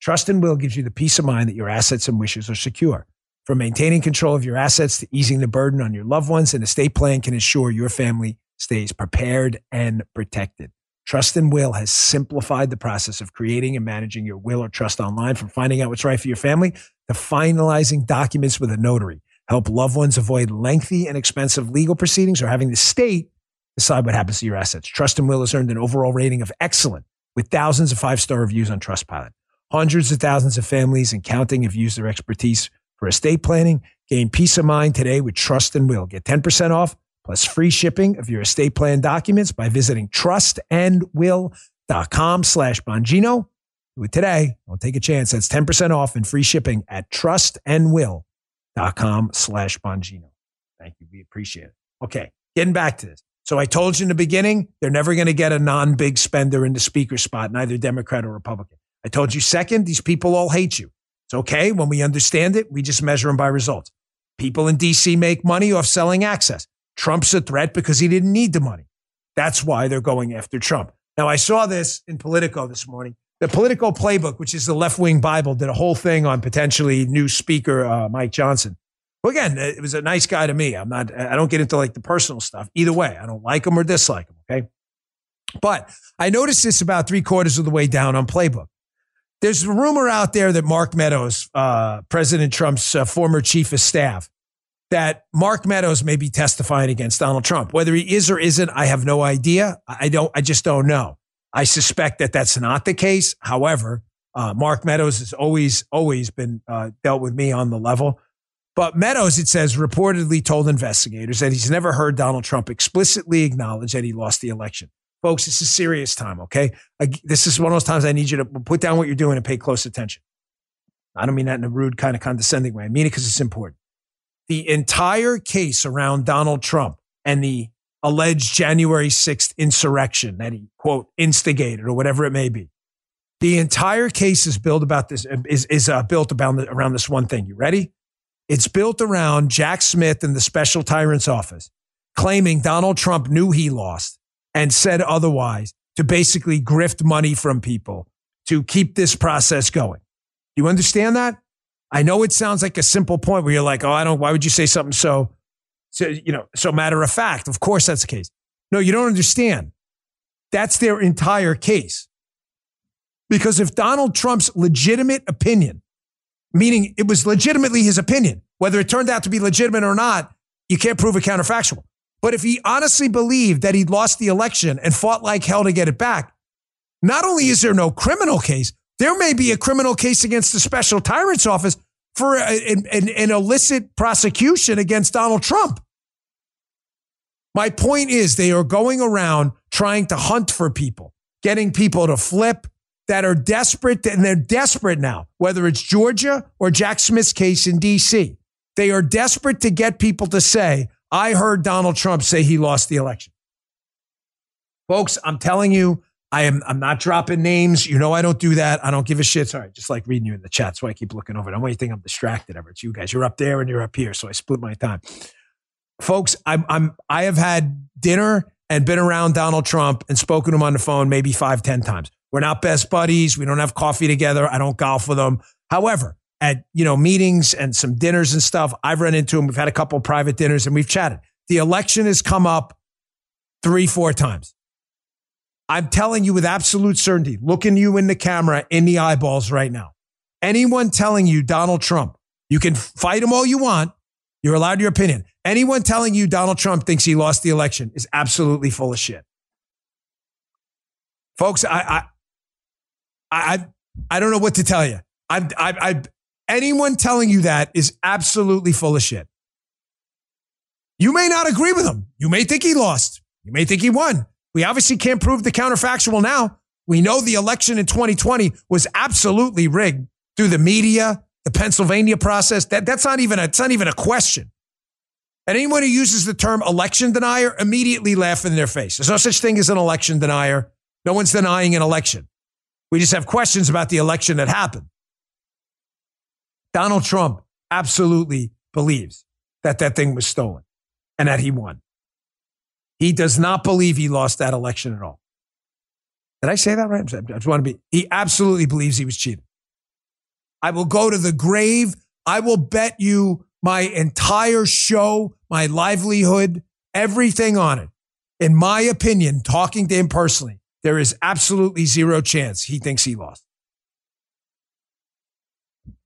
Trust and Will gives you the peace of mind that your assets and wishes are secure. From maintaining control of your assets to easing the burden on your loved ones, an estate plan can ensure your family stays prepared and protected. Trust and Will has simplified the process of creating and managing your will or trust online from finding out what's right for your family to finalizing documents with a notary. Help loved ones avoid lengthy and expensive legal proceedings or having the state decide what happens to your assets. Trust and Will has earned an overall rating of excellent with thousands of five star reviews on Trustpilot. Hundreds of thousands of families and counting have used their expertise for estate planning. Gain peace of mind today with Trust and Will. Get 10% off plus free shipping of your estate plan documents by visiting trustandwill.com slash Bongino. Do it today. Don't take a chance. That's 10% off and free shipping at trustandwill.com slash Bongino. Thank you. We appreciate it. Okay, getting back to this. So I told you in the beginning, they're never going to get a non-big spender in the speaker spot, neither Democrat or Republican. I told you second, these people all hate you. It's okay. When we understand it, we just measure them by results. People in DC make money off selling access. Trump's a threat because he didn't need the money. That's why they're going after Trump. Now, I saw this in Politico this morning. The Politico Playbook, which is the left wing Bible, did a whole thing on potentially new speaker uh, Mike Johnson. Well, again, it was a nice guy to me. I'm not, I don't get into like the personal stuff. Either way, I don't like him or dislike him. Okay. But I noticed this about three quarters of the way down on Playbook. There's a rumor out there that Mark Meadows, uh, President Trump's uh, former chief of staff, that Mark Meadows may be testifying against Donald Trump. Whether he is or isn't, I have no idea. I don't. I just don't know. I suspect that that's not the case. However, uh, Mark Meadows has always always been uh, dealt with me on the level. But Meadows, it says, reportedly told investigators that he's never heard Donald Trump explicitly acknowledge that he lost the election. Folks, this is serious time, okay? This is one of those times I need you to put down what you're doing and pay close attention. I don't mean that in a rude, kind of condescending way. I mean it because it's important. The entire case around Donald Trump and the alleged January 6th insurrection that he, quote, instigated or whatever it may be. The entire case is built about this, is, is uh, built about, around this one thing. You ready? It's built around Jack Smith and the special tyrant's office claiming Donald Trump knew he lost and said otherwise to basically grift money from people to keep this process going. Do you understand that? I know it sounds like a simple point where you're like, oh, I don't, why would you say something so, so, you know, so matter of fact? Of course that's the case. No, you don't understand. That's their entire case. Because if Donald Trump's legitimate opinion, meaning it was legitimately his opinion, whether it turned out to be legitimate or not, you can't prove it counterfactual. But if he honestly believed that he'd lost the election and fought like hell to get it back, not only is there no criminal case, there may be a criminal case against the special tyrant's office for an, an, an illicit prosecution against Donald Trump. My point is, they are going around trying to hunt for people, getting people to flip that are desperate, and they're desperate now, whether it's Georgia or Jack Smith's case in DC. They are desperate to get people to say, I heard Donald Trump say he lost the election. Folks, I'm telling you, I am I'm not dropping names. You know I don't do that. I don't give a shit. Sorry, just like reading you in the chat. So I keep looking over. I don't want you to think I'm distracted ever. It's you guys. You're up there and you're up here. So I split my time. Folks, I'm I'm I have had dinner and been around Donald Trump and spoken to him on the phone maybe five, ten times. We're not best buddies. We don't have coffee together. I don't golf with him. However, at you know meetings and some dinners and stuff, I've run into him. We've had a couple private dinners and we've chatted. The election has come up three, four times. I'm telling you with absolute certainty, looking you in the camera, in the eyeballs right now. Anyone telling you Donald Trump, you can fight him all you want. You're allowed your opinion. Anyone telling you Donald Trump thinks he lost the election is absolutely full of shit. Folks, I, I, I, I don't know what to tell you. I, I, I, anyone telling you that is absolutely full of shit. You may not agree with him. You may think he lost. You may think he won. We obviously can't prove the counterfactual now. We know the election in 2020 was absolutely rigged through the media, the Pennsylvania process. That, that's not even a, it's not even a question. And anyone who uses the term election denier immediately laugh in their face. There's no such thing as an election denier. No one's denying an election. We just have questions about the election that happened. Donald Trump absolutely believes that that thing was stolen and that he won. He does not believe he lost that election at all. Did I say that right? I just want to be, he absolutely believes he was cheated. I will go to the grave. I will bet you my entire show, my livelihood, everything on it. In my opinion, talking to him personally, there is absolutely zero chance he thinks he lost.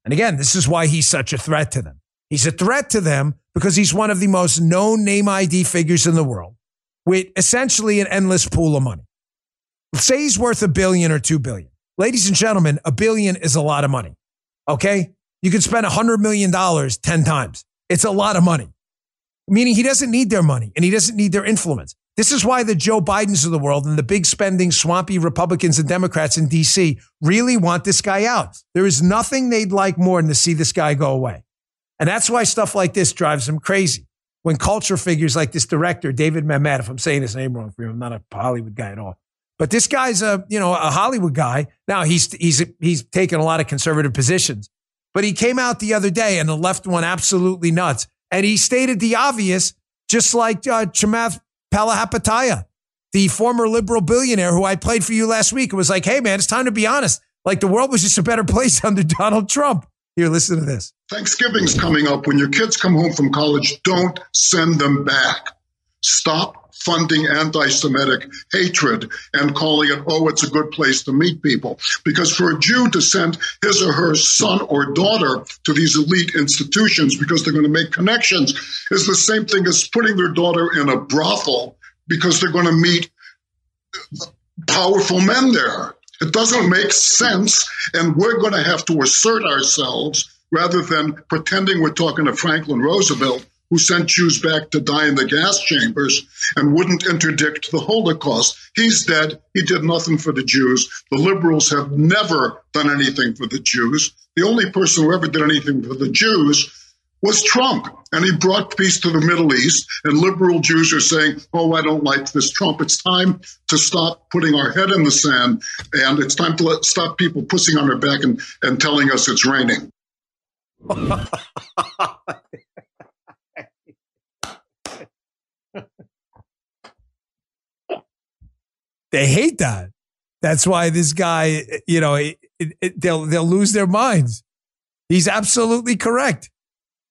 And again, this is why he's such a threat to them. He's a threat to them because he's one of the most known name ID figures in the world with essentially an endless pool of money. Say he's worth a billion or two billion. Ladies and gentlemen, a billion is a lot of money. Okay. You can spend a hundred million dollars 10 times. It's a lot of money, meaning he doesn't need their money and he doesn't need their influence. This is why the Joe Bidens of the world and the big spending, swampy Republicans and Democrats in DC really want this guy out. There is nothing they'd like more than to see this guy go away. And that's why stuff like this drives them crazy when culture figures like this director, David Mamet, if I'm saying his name wrong for you, I'm not a Hollywood guy at all. But this guy's a, you know, a Hollywood guy. Now he's, he's, he's taken a lot of conservative positions, but he came out the other day and the left one absolutely nuts. And he stated the obvious, just like uh, Chamath Palihapitiya, the former liberal billionaire who I played for you last week. It was like, hey, man, it's time to be honest. Like the world was just a better place under Donald Trump. Here, listen to this. Thanksgiving's coming up. When your kids come home from college, don't send them back. Stop funding anti Semitic hatred and calling it, oh, it's a good place to meet people. Because for a Jew to send his or her son or daughter to these elite institutions because they're going to make connections is the same thing as putting their daughter in a brothel because they're going to meet powerful men there. It doesn't make sense. And we're going to have to assert ourselves rather than pretending we're talking to Franklin Roosevelt, who sent Jews back to die in the gas chambers and wouldn't interdict the Holocaust. He's dead. He did nothing for the Jews. The liberals have never done anything for the Jews. The only person who ever did anything for the Jews was Trump. And he brought peace to the Middle East. And liberal Jews are saying, oh, I don't like this Trump. It's time to stop putting our head in the sand. And it's time to let, stop people pushing on our back and, and telling us it's raining. They hate that. That's why this guy, you know, it, it, they'll they'll lose their minds. He's absolutely correct.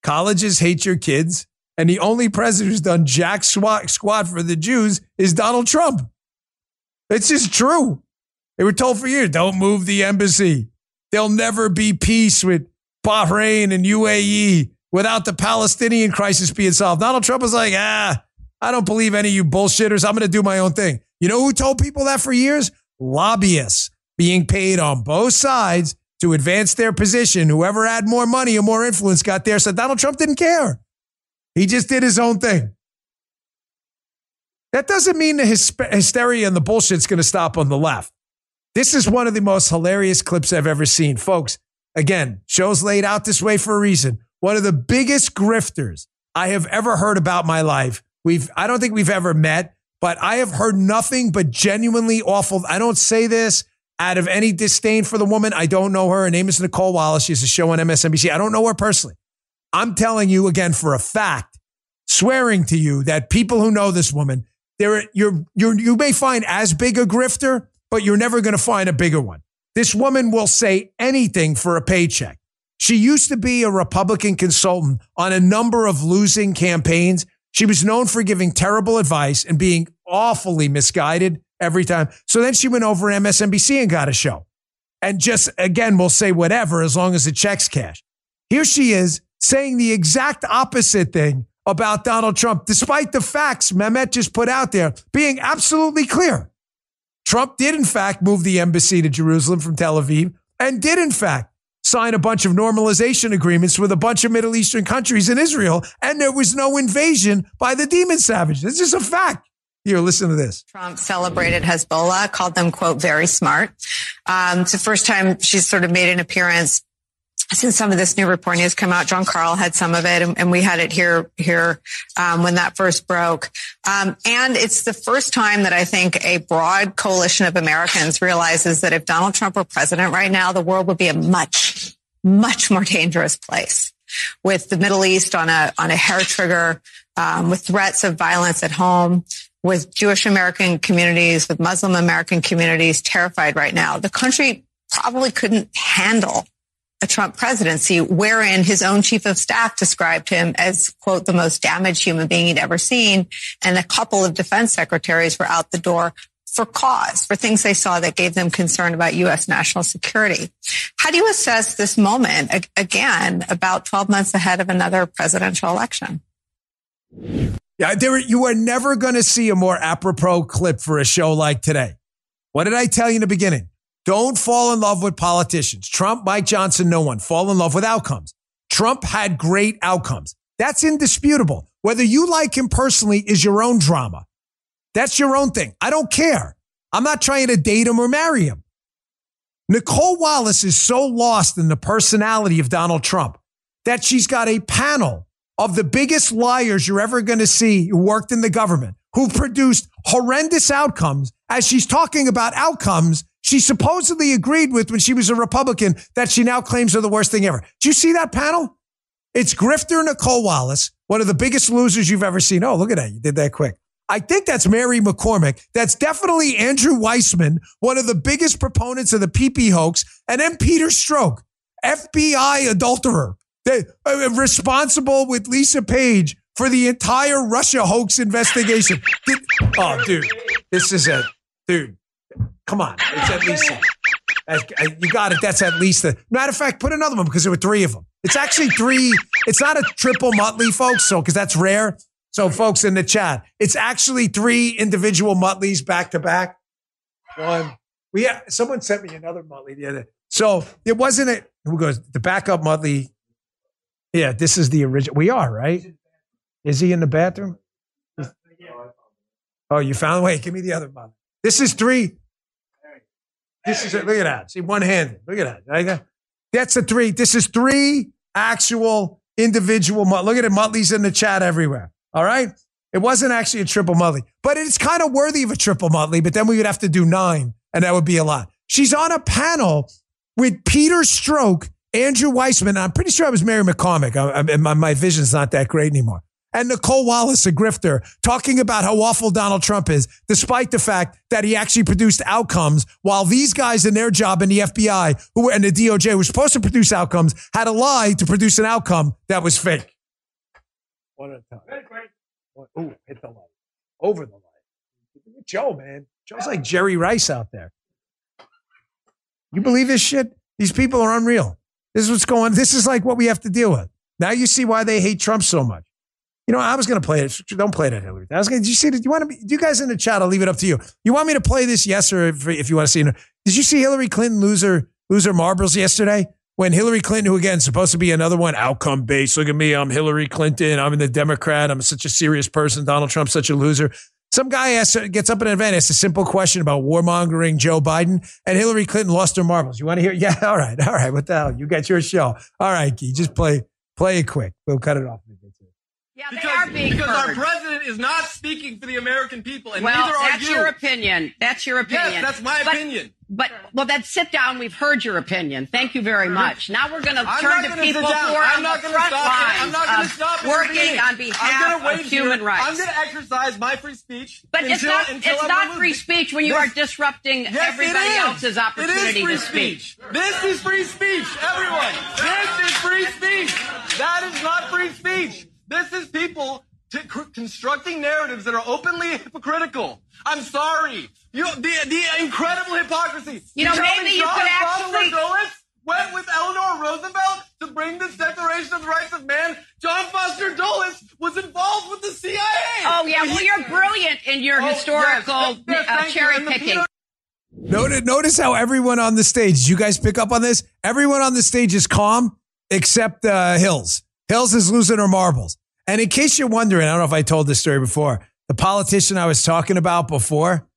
Colleges hate your kids, and the only president who's done jack squat, squat for the Jews is Donald Trump. It's just true. They were told for years, don't move the embassy. There'll never be peace with Bahrain and UAE without the Palestinian crisis being solved. Donald Trump was like, ah, I don't believe any of you bullshitters. I'm going to do my own thing. You know who told people that for years? Lobbyists being paid on both sides to advance their position. Whoever had more money or more influence got there. So Donald Trump didn't care. He just did his own thing. That doesn't mean the hysteria and the bullshit's going to stop on the left. This is one of the most hilarious clips I've ever seen. Folks, again, show's laid out this way for a reason. One of the biggest grifters I have ever heard about my life. We've, I don't think we've ever met, but I have heard nothing but genuinely awful. I don't say this out of any disdain for the woman. I don't know her. Her name is Nicolle Wallace. She has a show on MSNBC. I don't know her personally. I'm telling you again for a fact, swearing to you that people who know this woman, there you're, you're, you may find as big a grifter, but you're never going to find a bigger one. This woman will say anything for a paycheck. She used to be a Republican consultant on a number of losing campaigns. She was known for giving terrible advice and being awfully misguided every time. So then she went over MSNBC and got a show. And just again, we'll say whatever as long as the checks cash. Here she is saying the exact opposite thing about Donald Trump, despite the facts Mamet just put out there being absolutely clear. Trump did, in fact, move the embassy to Jerusalem from Tel Aviv and did, in fact, sign a bunch of normalization agreements with a bunch of Middle Eastern countries and Israel, and there was no invasion by the demon savages. It's just a fact. Here, listen to this. Trump celebrated Hezbollah, called them, quote, very smart. Um, it's the first time she's sort of made an appearance since some of this new reporting has come out, Jon Karl had some of it, and, and we had it here here um, when that first broke. Um, and it's the first time that I think a broad coalition of Americans realizes that if Donald Trump were president right now, the world would be a much much more dangerous place, with the Middle East on a on a hair trigger, um, with threats of violence at home. With Jewish American communities, with Muslim American communities terrified right now, the country probably couldn't handle a Trump presidency wherein his own chief of staff described him as, quote, the most damaged human being he'd ever seen. And a couple of defense secretaries were out the door for cause, for things they saw that gave them concern about U.S. national security. How do you assess this moment, again, about 12 months ahead of another presidential election? Yeah, there, you are never going to see a more apropos clip for a show like today. What did I tell you in the beginning? Don't fall in love with politicians. Trump, Mike Johnson, no one. Fall in love with outcomes. Trump had great outcomes. That's indisputable. Whether you like him personally is your own drama. That's your own thing. I don't care. I'm not trying to date him or marry him. Nicolle Wallace is so lost in the personality of Donald Trump that she's got a panel of the biggest liars you're ever going to see who worked in the government, who produced horrendous outcomes as she's talking about outcomes she supposedly agreed with when she was a Republican that she now claims are the worst thing ever. Do you see that panel? It's Grifter Nicolle Wallace, one of the biggest losers you've ever seen. Oh, look at that. You did that quick. I think that's Mary McCormick. That's definitely Andrew Weissmann, one of the biggest proponents of the PP hoax. And then Peter Strzok, FBI adulterer, they, uh, responsible with Lisa Page for the entire Russia hoax investigation. Did, oh, dude, this is a dude. Come on, it's at least you got it. That's at least the matter of fact. Put another one because there were three of them. It's actually three. It's not a triple Muttley, folks. So because that's rare. So folks in the chat, it's actually three individual Muttleys back to back. One. We have, someone sent me another Muttley the other. So it wasn't it. who goes the backup Muttley. Yeah, this is the original. We are right. Is he in the bathroom? Oh, you found. Wait, give me the other Muttley. This is three. This is it. Look at that. See, one handed. Look at that. That's a three. This is three actual individual. Look at it. Muttley's in the chat everywhere. All right. It wasn't actually a triple Muttley, but it's kind of worthy of a triple Muttley. But then we would have to do nine, and that would be a lot. She's on a panel with Peter Strzok, Andrew Weissmann. I'm pretty sure I was Mary McCormick. I, I, my, my vision's not that great anymore. And Nicolle Wallace, a grifter, talking about how awful Donald Trump is, despite the fact that he actually produced outcomes while these guys in their job in the FBI who and the DOJ were supposed to produce outcomes had a lie to produce an outcome that was fake. One at a time. Ooh, hit the light. Over the light. Joe, man. Joe's like Jerry Rice out there. You believe this shit? These people are unreal. This is what's going. This is like what we have to deal with. Now you see why they hate Trump so much. You know, I was going to play it. Don't play it at Hillary. I was going. Did you see? Did you want to? Be, you guys in the chat? I'll leave it up to you. You want me to play this? Yes, or if, if you want to see. Did you see Hillary Clinton lose her lose her marbles yesterday? When Hillary Clinton, who again supposed to be another one, outcome based. Look at me. I'm Hillary Clinton. I'm in the Democrat. I'm such a serious person. Donald Trump's such a loser. Some guy asks, gets up in an event, asks a simple question about warmongering Joe Biden, and Hillary Clinton lost her marbles. You want to hear? Yeah, all right, all right. What the hell? You got your show. All right, Key, just play play it quick. We'll cut it off. Yeah, they because, are being because our president is not speaking for the American people, and well, neither are that's you. your opinion. That's your opinion. Yes, that's my but, opinion. But well, then sit down. We've heard your opinion. Thank you very much. Now we're going to turn to people who are I'm on not the front stop lines I'm not going to stop working on behalf of human here. rights. I'm going to exercise my free speech. But until, it's not. It's not free speech when you this, are disrupting yes, everybody else's opportunity to speak. This is free speech, everyone. This is free speech. That is not free speech. This is people constructing narratives that are openly hypocritical. I'm sorry. You, the, the incredible hypocrisy. You know, maybe you John could actually. Dulles went with Eleanor Roosevelt to bring this Declaration of the Rights of Man. John Foster Dulles was involved with the CIA. Oh yeah, well you're brilliant in your oh, historical yes, yes, uh, cherry picking. Notice, notice how everyone on the stage, did you guys pick up on this? Everyone on the stage is calm except uh, Hills. Hills is losing her marbles. And in case you're wondering, I don't know if I told this story before, the politician I was talking about before,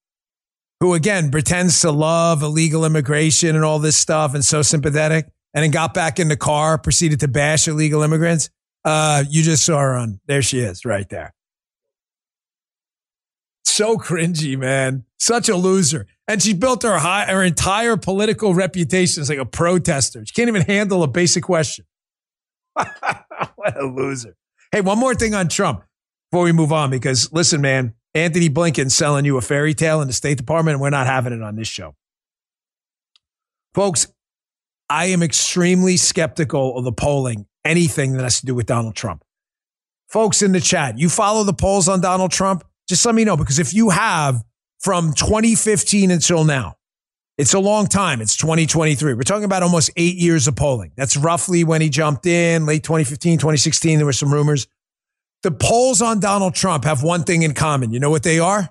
who again pretends to love illegal immigration and all this stuff and so sympathetic, and then got back in the car, proceeded to bash illegal immigrants. Uh, you just saw her on. There she is, right there. So cringy, man. Such a loser. And she built her high, her entire political reputation as like a protester. She can't even handle a basic question. what a loser. Hey, one more thing on Trump before we move on, because listen, man, Antony Blinken selling you a fairy tale in the State Department, and we're not having it on this show. Folks, I am extremely skeptical of the polling, anything that has to do with Donald Trump. Folks in the chat, you follow the polls on Donald Trump? Just let me know, because if you have from 2015 until now, it's a long time. It's 2023. We're talking about almost eight years of polling. That's roughly when he jumped in, late 2015, 2016. There were some rumors. The polls on Donald Trump have one thing in common. You know what they are?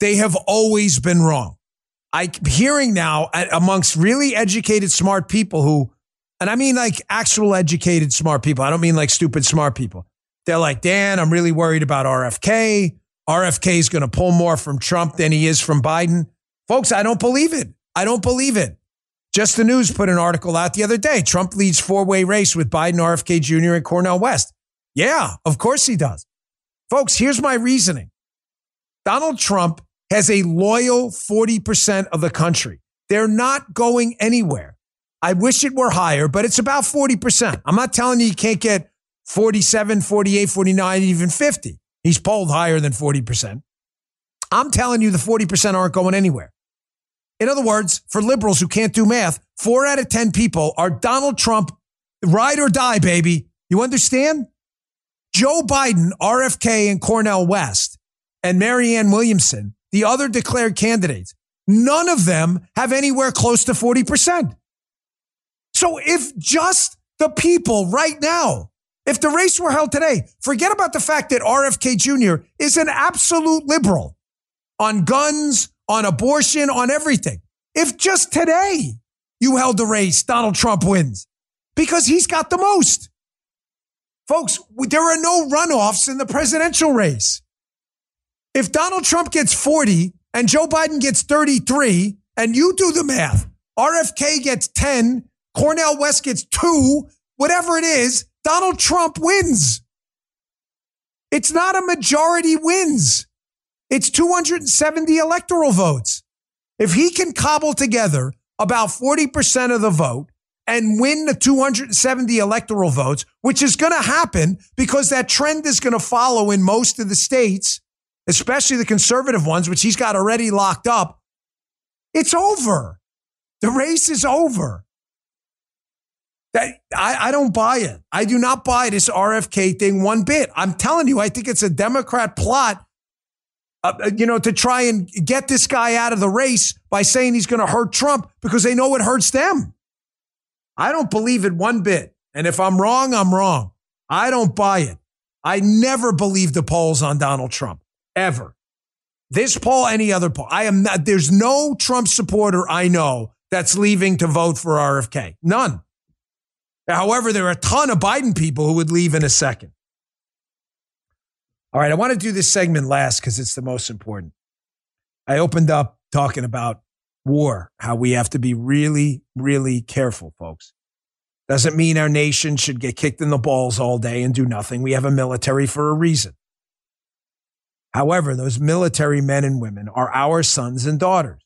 They have always been wrong. I'm hearing now amongst really educated, smart people who, and I mean like actual educated, smart people. I don't mean like stupid, smart people. They're like, Dan, I'm really worried about RFK. RFK is going to pull more from Trump than he is from Biden. Folks, I don't believe it. I don't believe it. Just the News put an article out the other day. Trump leads four way race with Biden, RFK Jr., and Cornel West. Yeah, of course he does. Folks, here's my reasoning Donald Trump has a loyal 40% of the country. They're not going anywhere. I wish it were higher, but it's about 40%. I'm not telling you you can't get 47, 48, 49, even 50. He's polled higher than 40%. I'm telling you the 40% aren't going anywhere. In other words, for liberals who can't do math, four out of 10 people are Donald Trump, ride or die, baby. You understand? Joe Biden, RFK, and Cornel West, and Marianne Williamson, the other declared candidates, none of them have anywhere close to 40%. So if just the people right now, if the race were held today, forget about the fact that RFK Jr. is an absolute liberal on guns, on abortion, on everything. If just today you held the race, Donald Trump wins because he's got the most. Folks, there are no runoffs in the presidential race. If Donald Trump gets 40 and Joe Biden gets 33, and you do the math, RFK gets 10, Cornel West gets two, whatever it is, Donald Trump wins. It's not a majority wins. It's 270 electoral votes. If he can cobble together about 40% of the vote and win the 270 electoral votes, which is going to happen because that trend is going to follow in most of the states, especially the conservative ones, which he's got already locked up, it's over. The race is over. That I, I don't buy it. I do not buy this RFK thing one bit. I'm telling you, I think it's a Democrat plot, uh, uh you know, to try and get this guy out of the race by saying he's going to hurt Trump because they know it hurts them. I don't believe it one bit. And if I'm wrong, I'm wrong. I don't buy it. I never believe the polls on Donald Trump, ever. This poll, any other poll. I am not, there's no Trump supporter I know that's leaving to vote for RFK. None. However, there are a ton of Biden people who would leave in a second. All right, I want to do this segment last because it's the most important. I opened up talking about war, how we have to be really, really careful, folks. Doesn't mean our nation should get kicked in the balls all day and do nothing. We have a military for a reason. However, those military men and women are our sons and daughters.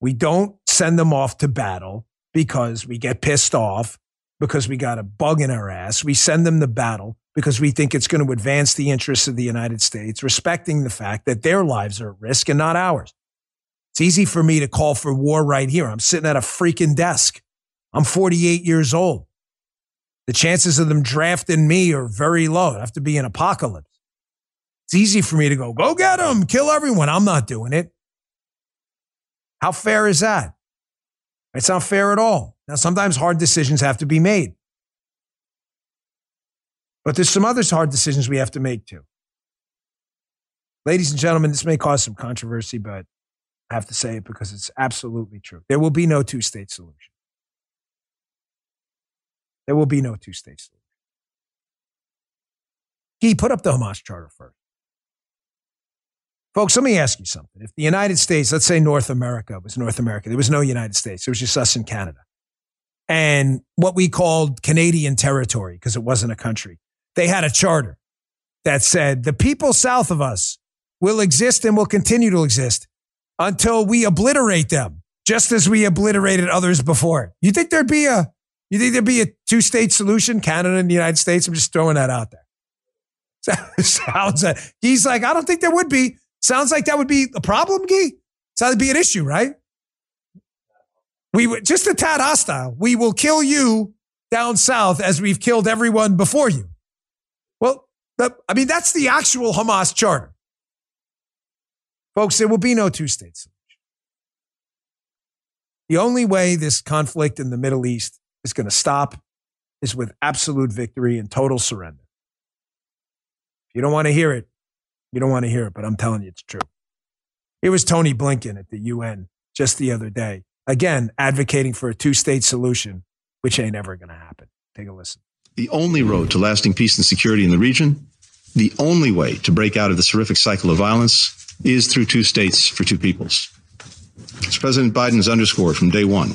We don't send them off to battle because we get pissed off, because we got a bug in our ass. We send them to battle because we think it's going to advance the interests of the United States, respecting the fact that their lives are at risk and not ours. It's easy for me to call for war right here. I'm sitting at a freaking desk. I'm 48 years old. The chances of them drafting me are very low. It'd have to be an apocalypse. It's easy for me to go, go get them, kill everyone. I'm not doing it. How fair is that? It's not fair at all. Now, sometimes hard decisions have to be made. But there's some other hard decisions we have to make too. Ladies and gentlemen, this may cause some controversy, but I have to say it because it's absolutely true. There will be no two state solution. There will be no two state solution. He put up the Hamas charter first. Folks, let me ask you something. If the United States, let's say North America was North America, there was no United States, it was just us in Canada. And what we called Canadian territory, because it wasn't a country, they had a charter that said the people south of us will exist and will continue to exist until we obliterate them, just as we obliterated others before. You think there'd be a you think there'd be a two state solution, Canada and the United States? I'm just throwing that out there. Sounds like he's like, I don't think there would be. Sounds like that would be a problem, Gee. Sounds like be an issue, right? We just a tad hostile. We will kill you down south as we've killed everyone before you. Well, I mean, that's the actual Hamas charter. Folks, there will be no two state solution. The only way this conflict in the Middle East is going to stop is with absolute victory and total surrender. If you don't want to hear it, you don't want to hear it, but I'm telling you it's true. It was Tony Blinken at the UN just the other day, again, advocating for a two state solution, which ain't ever going to happen. Take a listen. The only road to lasting peace and security in the region, the only way to break out of this horrific cycle of violence is through two states for two peoples. As President Biden has underscored from day one,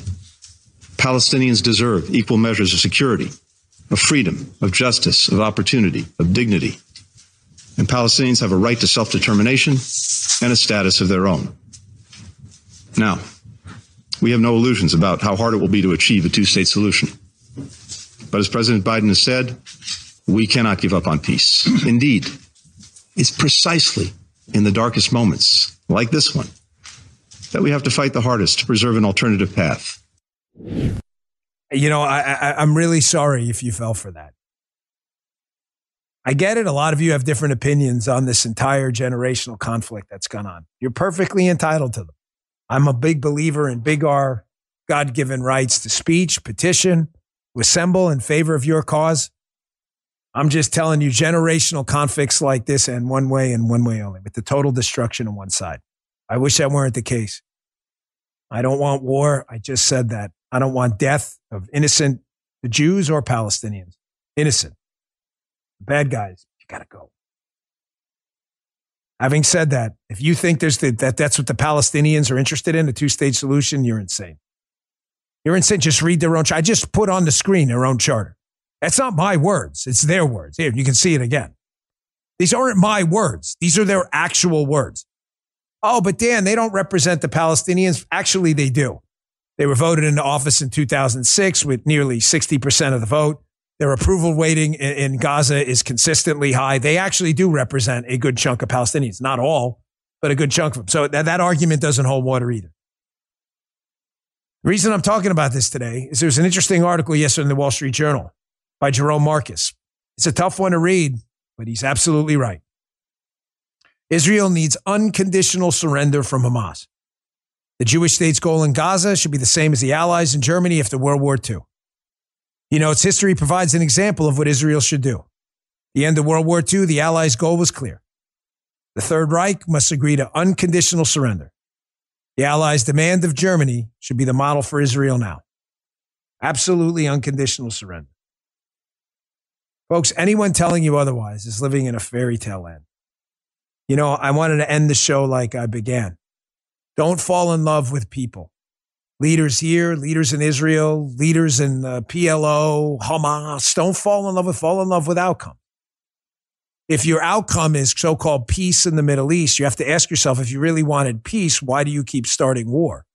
Palestinians deserve equal measures of security, of freedom, of justice, of opportunity, of dignity. And Palestinians have a right to self determination and a status of their own. Now, we have no illusions about how hard it will be to achieve a two state solution. But as President Biden has said, we cannot give up on peace. Indeed, it's precisely in the darkest moments, like this one, that we have to fight the hardest to preserve an alternative path. You know, I, I, I'm really sorry if you fell for that. I get it. A lot of you have different opinions on this entire generational conflict that's gone on. You're perfectly entitled to them. I'm a big believer in big R, God given rights to speech, petition, to assemble in favor of your cause. I'm just telling you, generational conflicts like this end one way and one way only, with the total destruction on one side. I wish that weren't the case. I don't want war. I just said that. I don't want death of innocent Jews or Palestinians. Innocent. Bad guys, you got to go. Having said that, if you think there's the, that that's what the Palestinians are interested in, a two state solution, you're insane. You're insane. Just read their own. I just put on the screen their own charter. That's not my words. It's their words. Here, you can see it again. These aren't my words. These are their actual words. Oh, but Dan, they don't represent the Palestinians. Actually, they do. They were voted into office in 2006 with nearly 60% of the vote. Their approval rating in, in Gaza is consistently high. They actually do represent a good chunk of Palestinians, not all, but a good chunk of them. So that, that argument doesn't hold water either. The reason I'm talking about this today is there's an interesting article yesterday in the Wall Street Journal by Jerome Marcus. It's a tough one to read, but he's absolutely right. Israel needs unconditional surrender from Hamas. The Jewish state's goal in Gaza should be the same as the Allies in Germany after World War II. You know, its history provides an example of what Israel should do. the end of World War II, the Allies' goal was clear. The Third Reich must agree to unconditional surrender. The Allies' demand of Germany should be the model for Israel now. Absolutely unconditional surrender. Folks, anyone telling you otherwise is living in a fairy tale land. You know, I wanted to end the show like I began. Don't fall in love with people. Leaders here, leaders in Israel, leaders in uh, PLO, Hamas. Don't fall in love with, fall in love with outcome. If your outcome is so called peace in the Middle East, you have to ask yourself if you really wanted peace, why do you keep starting war?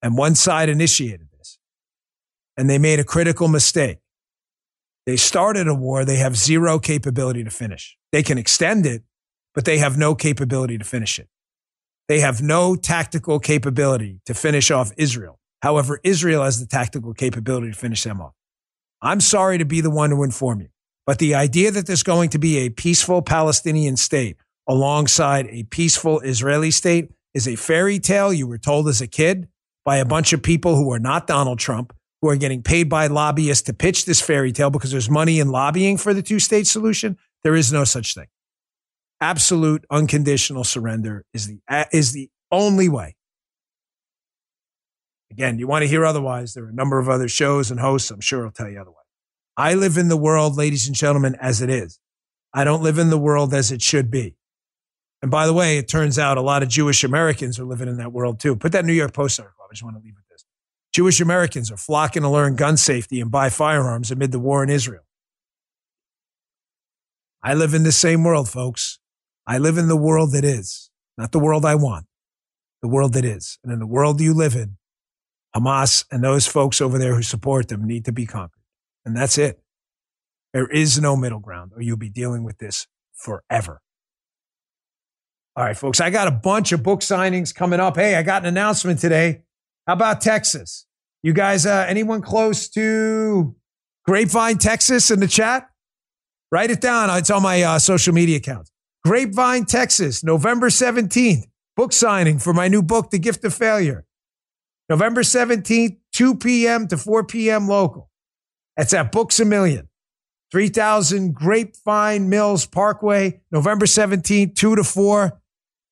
And one side initiated this, and they made a critical mistake. They started a war they have zero capability to finish. They can extend it, but they have no capability to finish it. They have no tactical capability to finish off Israel. However, Israel has the tactical capability to finish them off. I'm sorry to be the one to inform you, but the idea that there's going to be a peaceful Palestinian state alongside a peaceful Israeli state is a fairy tale you were told as a kid by a bunch of people who are not Donald Trump, who are getting paid by lobbyists to pitch this fairy tale because there's money in lobbying for the two state solution. There is no such thing. Absolute unconditional surrender is the, is the only way. Again, you want to hear otherwise? There are a number of other shows and hosts. I'm sure I'll tell you otherwise. I live in the world, ladies and gentlemen, as it is. I don't live in the world as it should be. And by the way, it turns out a lot of Jewish Americans are living in that world too. Put that New York Post article. I just want to leave it with this. Jewish Americans are flocking to learn gun safety and buy firearms amid the war in Israel. I live in the same world, folks. I live in the world that is, not the world I want, the world that is. And in the world you live in, Hamas and those folks over there who support them need to be conquered. And that's it. There is no middle ground, or you'll be dealing with this forever. All right, folks, I got a bunch of book signings coming up. Hey, I got an announcement today. How about Texas? You guys, uh, anyone close to Grapevine, Texas in the chat? Write it down. It's on my uh, social media accounts. Grapevine, Texas, November 17th. Book signing for my new book, The Gift of Failure. November 17th, 2 p.m. to 4 p.m. local. That's at Books a Million. 3000 Grapevine Mills Parkway, November 17th, 2 to 4.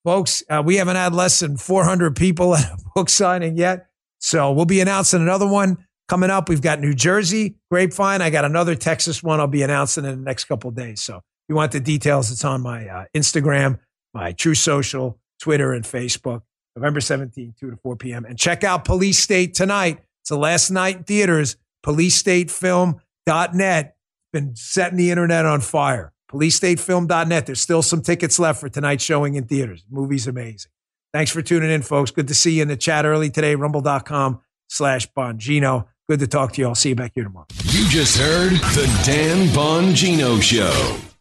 Folks, uh, we haven't had less than 400 people at a book signing yet. So we'll be announcing another one coming up. We've got New Jersey, Grapevine. I got another Texas one I'll be announcing in the next couple days. So you want the details, it's on my uh, Instagram, my Truth Social, Twitter, and Facebook. November 17th, 2 to 4 p.m. And check out Police State tonight. It's the last night in theaters. PoliceStateFilm.net. Been setting the internet on fire policestatefilm.net. There's still some tickets left for tonight's showing in theaters. The movie's amazing. Thanks for tuning in, folks. Good to see you in the chat early today. Rumble.com slash Bongino. Good to talk to you. I'll see you back here tomorrow. You just heard the Dan Bongino Show.